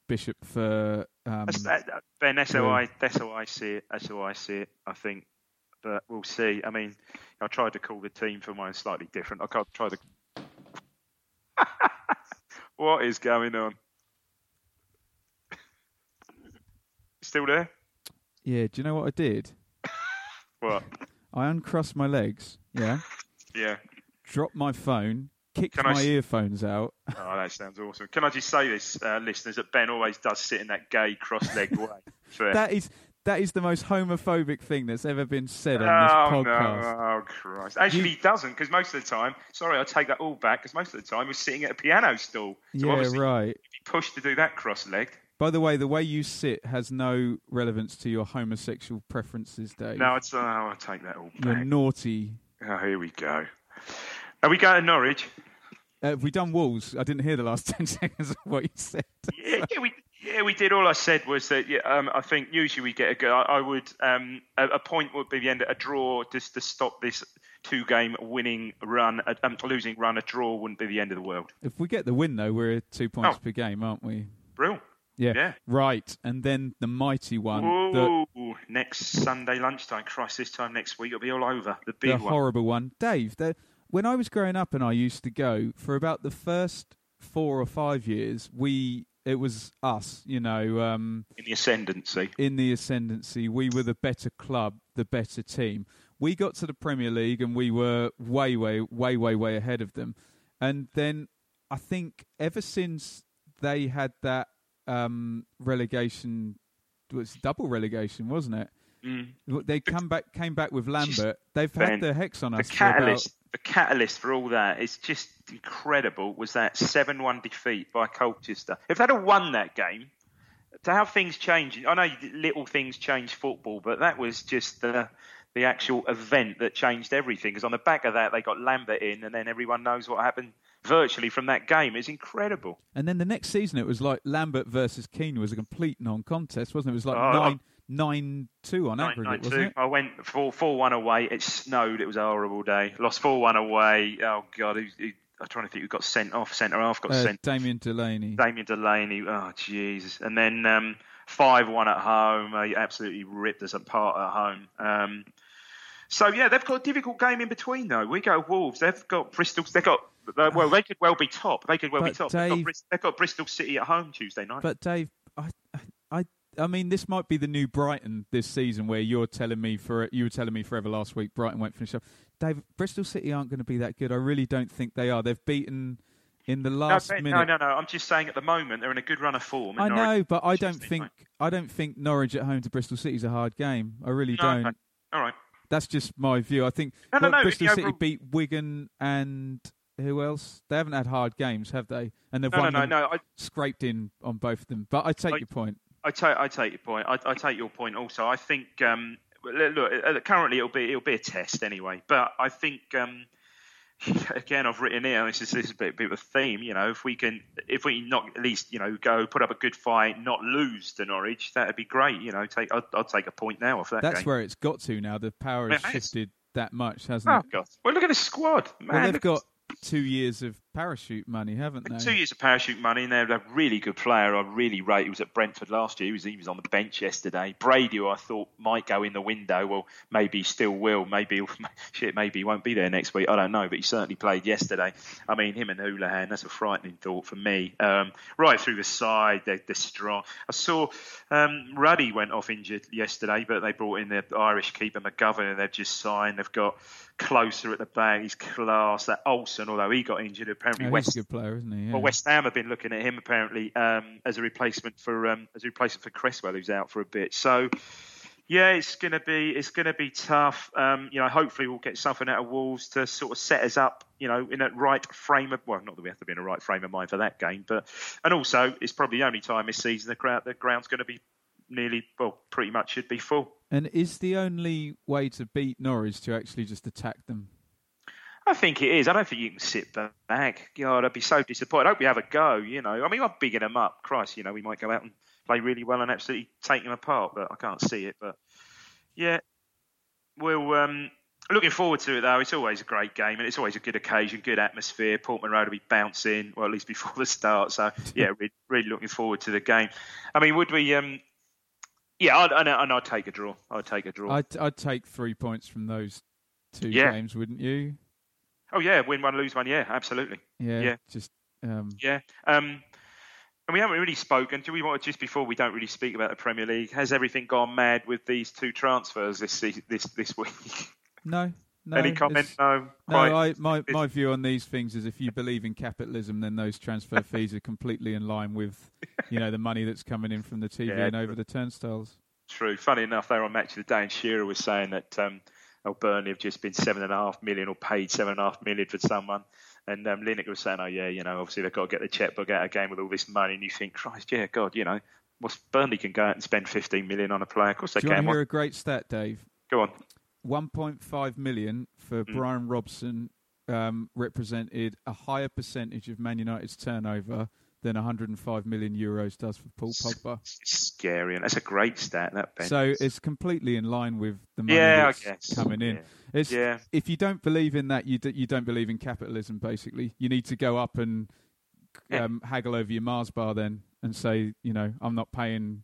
Bishop for. Um, That's, that, that- ben, that's how I that's how I see it. That's how I see it. I think, but we'll see. I mean, I tried to call the team for mine slightly different. I can't try to. what is going on? Still there? yeah, do you know what I did? What? I uncrossed my legs. Yeah, Yeah. dropped my phone, kicked Can I my s- earphones out. Oh, that sounds awesome. Can I just say this, uh, listeners, that Ben always does sit in that gay cross-legged way. Fair. That is that is the most homophobic thing that's ever been said on oh, this podcast. no. Oh, Christ. Actually, he doesn't, because most of the time, sorry, I take that all back, because most of the time we're sitting at a piano stool. So yeah, right. you'd be pushed to do that cross-legged. By the way, the way you sit has no relevance to your homosexual preferences, Dave. No, it's, oh, I take that all back. You're naughty. Oh, here we go. Are we going to Norwich? Uh, have we done Wolves? I didn't hear the last 10 seconds of what you said. Yeah, yeah, we yeah we did. All I said was that yeah, um, I think usually we get a go. I, I would um, a, a point would be the end. A draw just to stop this two-game winning run, a, um, losing run. A draw wouldn't be the end of the world. If we get the win, though, we're two points Oh. per game, aren't we? Yeah. Yeah. Right. And then the mighty one, the, Ooh, next Sunday lunchtime. Christ, this time next week it'll be all over. The the big one. horrible one. Dave, the, when I was growing up and I used to go, for about the first four or five years, we it was us, you know, um, in the ascendancy. in the ascendancy. We were the better club, the better team. We got to the Premier League and we were way, way, way, way, way ahead of them. And then I think ever since they had that um, relegation, it was double relegation, wasn't it? Mm. They come back, came back with Lambert. They've Ben, had the hex on the us. about- catalyst, the catalyst for all that is just incredible. Was that seven-one defeat by Colchester? If they'd have won that game, to how things change. I know little things change football, but that was just the the actual event that changed everything. Because on the back of that, they got Lambert in, and then everyone knows what happened virtually from that game. It's incredible. And then the next season, it was like Lambert versus Keane was a complete non-contest, wasn't it? It was like Oh, nine, nine two on Nine- aggregate, nine wasn't two. it? I went four four one away. It snowed. It was a horrible day. Lost four one away. Oh god, who, who, I'm trying to think who got sent off. Centre half got Uh, sent. Damien Delaney. Damien Delaney. Oh Jesus. And then um, five one at home. They absolutely ripped us apart at home. Um, so yeah, they've got a difficult game in between though. We go Wolves. They've got Bristol. They've got. uh, Well, they could well be top. They could well be But top. They've got, Dave- they've got Bristol City at home Tuesday night. But Dave, I, I, I mean, this might be the new Brighton this season, where you're telling me for you were telling me forever last week Brighton won't finish up. Dave, Bristol City aren't going to be that good. I really don't think they are. They've beaten in the last no, minute. no, no, no. I'm just saying at the moment they're in a good run of form. I Norwich- know, but I don't Tuesday think night. I don't think Norwich at home to Bristol City is a hard game. I really No, don't. okay. All right. That's just my view. I think No, no, no, Bristol City overall- beat Wigan and who else? They haven't had hard games, have they? And they've No, no, won no, no. I, scraped in on both of them. But I take I- your point. I take I take your point. I, I take your point also. I think um, look currently it'll be it'll be a test anyway. But I think um, again, I've written here. This is, this is a bit, bit of a theme. You know, if we can, if we not at least, you know, go put up a good fight, not lose to Norwich, that'd be great. You know, take I'd, I'd take a point now off that. That's game. where it's got to now. The power has has. shifted that much, hasn't Oh it? God! Well, look at the squad, man. well, they've got two years of parachute money, haven't they? Two years of parachute money, and they're a really good player. I really rate. He was at Brentford last year. He was he was on the bench yesterday. Brady, who I thought might go in the window, well, maybe he still will. Maybe he'll- shit, maybe he won't be there next week. I don't know, but he certainly played yesterday. I mean, him and Hoolahan. That's a frightening thought for me. Um, right through the side, they're, they're strong. I saw um, Ruddy went off injured yesterday, but they brought in the Irish keeper McGovern, and they've just signed. They've got Klose at the back. He's class. That Olsson, although he got injured, apparently Oh, West a good player, isn't he? Yeah. well, West Ham have been looking at him apparently um, as a replacement for um, as a replacement for Cresswell, who's out for a bit. So, yeah, it's gonna be it's gonna be tough. Um, you know, hopefully we'll get something out of Wolves to sort of set us up. You know, in a right frame of well, not that we have to be in a right frame of mind for that game, but and also it's probably the only time this season the crowd the ground's going to be nearly well, pretty much should be full. And is the only way to beat Norwich to actually just attack them? I think it is. I don't think you can sit back. God, I'd be so disappointed. I hope we have a go. You know, I mean, I'm bigging them up. Christ, you know, we might go out and play really well and absolutely take them apart, but I can't see it. But yeah, we'll. Um, looking forward to it though. It's always a great game and it's always a good occasion, good atmosphere. Portman Road will be bouncing, well at least before the start. So yeah, really, really looking forward to the game. I mean, would we? Um, yeah, I'd, and I'd, take a draw. I'd take a draw. I'd, I'd take three points from those two Yeah. games, wouldn't you? Oh yeah, win one, lose one. Yeah, absolutely. Yeah. Yeah. Just um, Yeah. Um, and we haven't really spoken. Do we want to, just before we don't really speak about the Premier League? Has everything gone mad with these two transfers this this this week? no. No, Any comment? No. No, I, my my view on these things is if you believe in capitalism, then those transfer fees are completely in line with, you know, the money that's coming in from the TV Yeah, and over the turnstiles. True. Funny enough, they were on Match of the Day, and Shearer was saying that um, oh, Burnley have just been seven and a half million or paid seven and a half million for someone. And um, Lineker was saying, oh yeah, you know, obviously they've got to get the checkbook out again with all this money. And you think, Christ, yeah, God, you know, what's Burnley can go out and spend 15 million on a player. Of course they Do you can. to hear a great stat, Dave? Go on. 1.5 million for Mm. Bryan Robson um, represented a higher percentage of Man United's turnover than 105 million euros does for Paul Pogba. It's scary, and that's a great stat. That Ben. So it's completely in line with the money Yeah, I that's guess. coming in. Yeah. It's, Yeah. If you don't believe in that, you d- you don't believe in capitalism. Basically, you need to go up and Yeah. um, haggle over your Mars bar then and say, you know, I'm not paying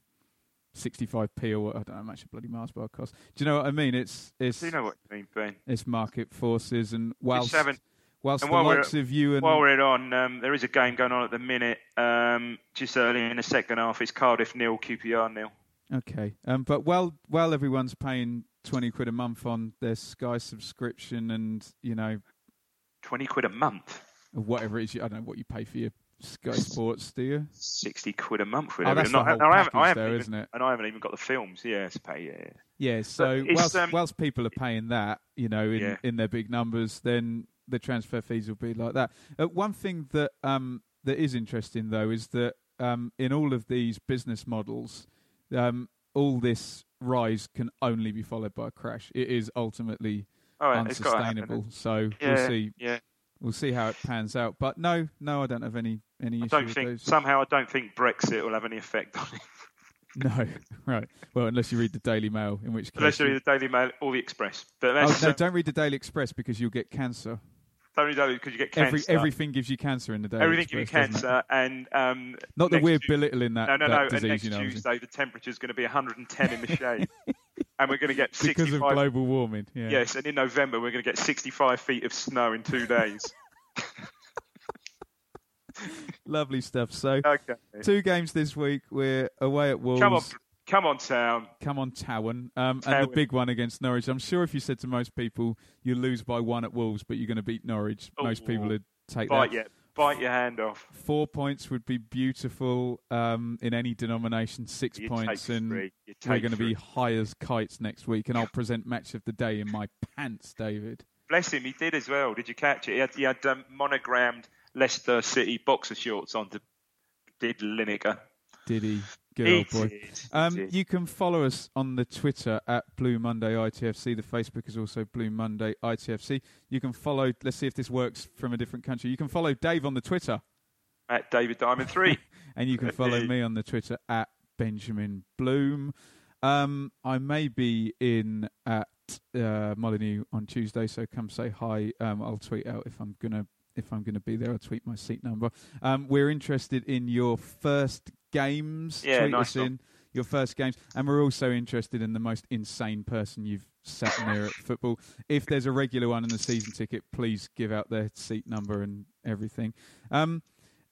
65p or what, I don't know how much a bloody Mars bar costs. Do you know what I mean? It's it's Do you know what I mean, Ben? it's market forces and whilst having- whilst and the while we're- likes of you and While we're on, um, there is a game going on at the minute. Um, just early in the second half, it's Cardiff nil, QPR nil. Okay, um, but while while everyone's paying twenty quid a month on their Sky subscription and you know Twenty quid a month, whatever it is, I don't know what you pay for your Sky Sports, do you? sixty quid a month. Oh, that's And the whole I I package haven't there, even- isn't it? And I haven't even got the films. Yeah, it's pay. Yeah. Yeah. So whilst, um, whilst people are paying that, you know, in, Yeah. in their big numbers, then the transfer fees will be like that. Uh, one thing that um, that is interesting though is that um, in all of these business models, um, all this rise can only be followed by a crash. It is ultimately yeah, it's happen, unsustainable. So Yeah, we'll see. yeah. We'll see how it pans out. But no, no, I don't have any any I don't with think somehow I don't think Brexit will have any effect on it. No, right. Well, unless you read the Daily Mail, in which case. Unless you read the Daily Mail or the Express. But Oh no! um, Don't read the Daily Express because you'll get cancer. Don't because you get cancer. Every everything gives you cancer in the day. Everything gives you cancer, and um, Not that we're belittling that, No, no, that no. And next you know. Tuesday, the temperature is going to be 110 in the shade, and we're going to get 65. because of global warming. Yeah. Yes, and in November we're going to get 65 feet of snow in two days. Lovely stuff. So, Okay. two games this week. We're away at Wolves. come on, come on, town. Come on, Towan. Um, and the big one against Norwich. I'm sure if you said to most people you lose by one at Wolves, but you're going to beat Norwich, most people would take Bite that. your, bite your hand off. Four points would be beautiful um, in any denomination. 6 You'd points, and we're going to be high as kites next week. And I'll present match of the day in my pants, David. Bless him, he did as well. Did you catch it? He had, he had um, monogrammed Leicester City boxer shorts on. To, did Lineker? Did he? Good old boy. is, Um, you can follow us on the Twitter at Blue Monday ITFC. The Facebook is also Blue Monday ITFC. You can follow. Let's see if this works from a different country. You can follow Dave on the Twitter, At David Diamond 3. and you can follow me on the Twitter at Benjamin Bloom. Um, I may be in at uh, Molyneux on Tuesday, so come say hi. Um, I'll tweet out if I'm gonna if I'm gonna be there. I'll tweet my seat number. Um, we're interested in your first games. Yeah, tweet nice us in your first games, and we're also interested in the most insane person you've sat near at football. If there's a regular one in the season ticket, please give out their seat number and everything. Um,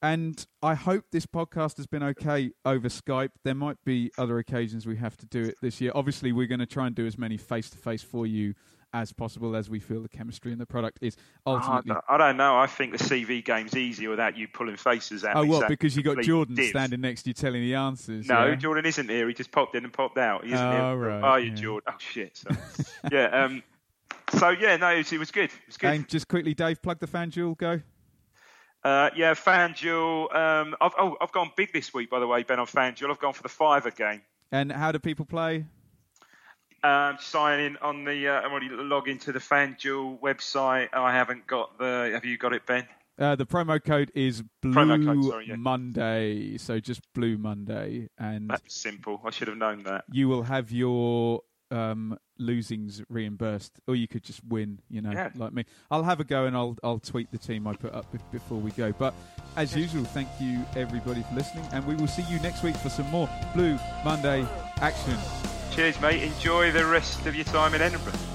and I hope this podcast has been okay over Skype. There might be other occasions we have to do it this year. Obviously, we're going to try and do as many face to face for you as possible as we feel the chemistry in the product is Oh, I ultimately. don't- I don't know. I think the CV game's easier without you pulling faces at Oh, me. what? Because you got Jordan div. standing next to you telling the answers. No, yeah? Jordan isn't here. He just popped in and popped out. He isn't Oh, here. right, Are you, yeah. Jordan? Oh shit. So, yeah. Um, so yeah, no, it was, it was good. It was good. And just quickly, Dave, plug the FanDuel. Go. Uh, yeah, FanDuel. Um, I've, oh, I've gone big this week, by the way, Ben, on FanDuel. I've gone for the fiver game. And how do people play? Um, sign in on the. Uh, I'm already log into the FanDuel website. I haven't got the. Have you got it, Ben? Uh, the promo code is Blue code, sorry, yeah. Monday. So just Blue Monday. And That's simple. I should have known that. you will have your um, losings reimbursed, or you could just win. You know, Yeah. like me. I'll have a go and I'll I'll tweet the team I put up before we go. But as usual, thank you everybody for listening, and we will see you next week for some more Blue Monday action. Cheers, mate. Enjoy the rest of your time in Edinburgh.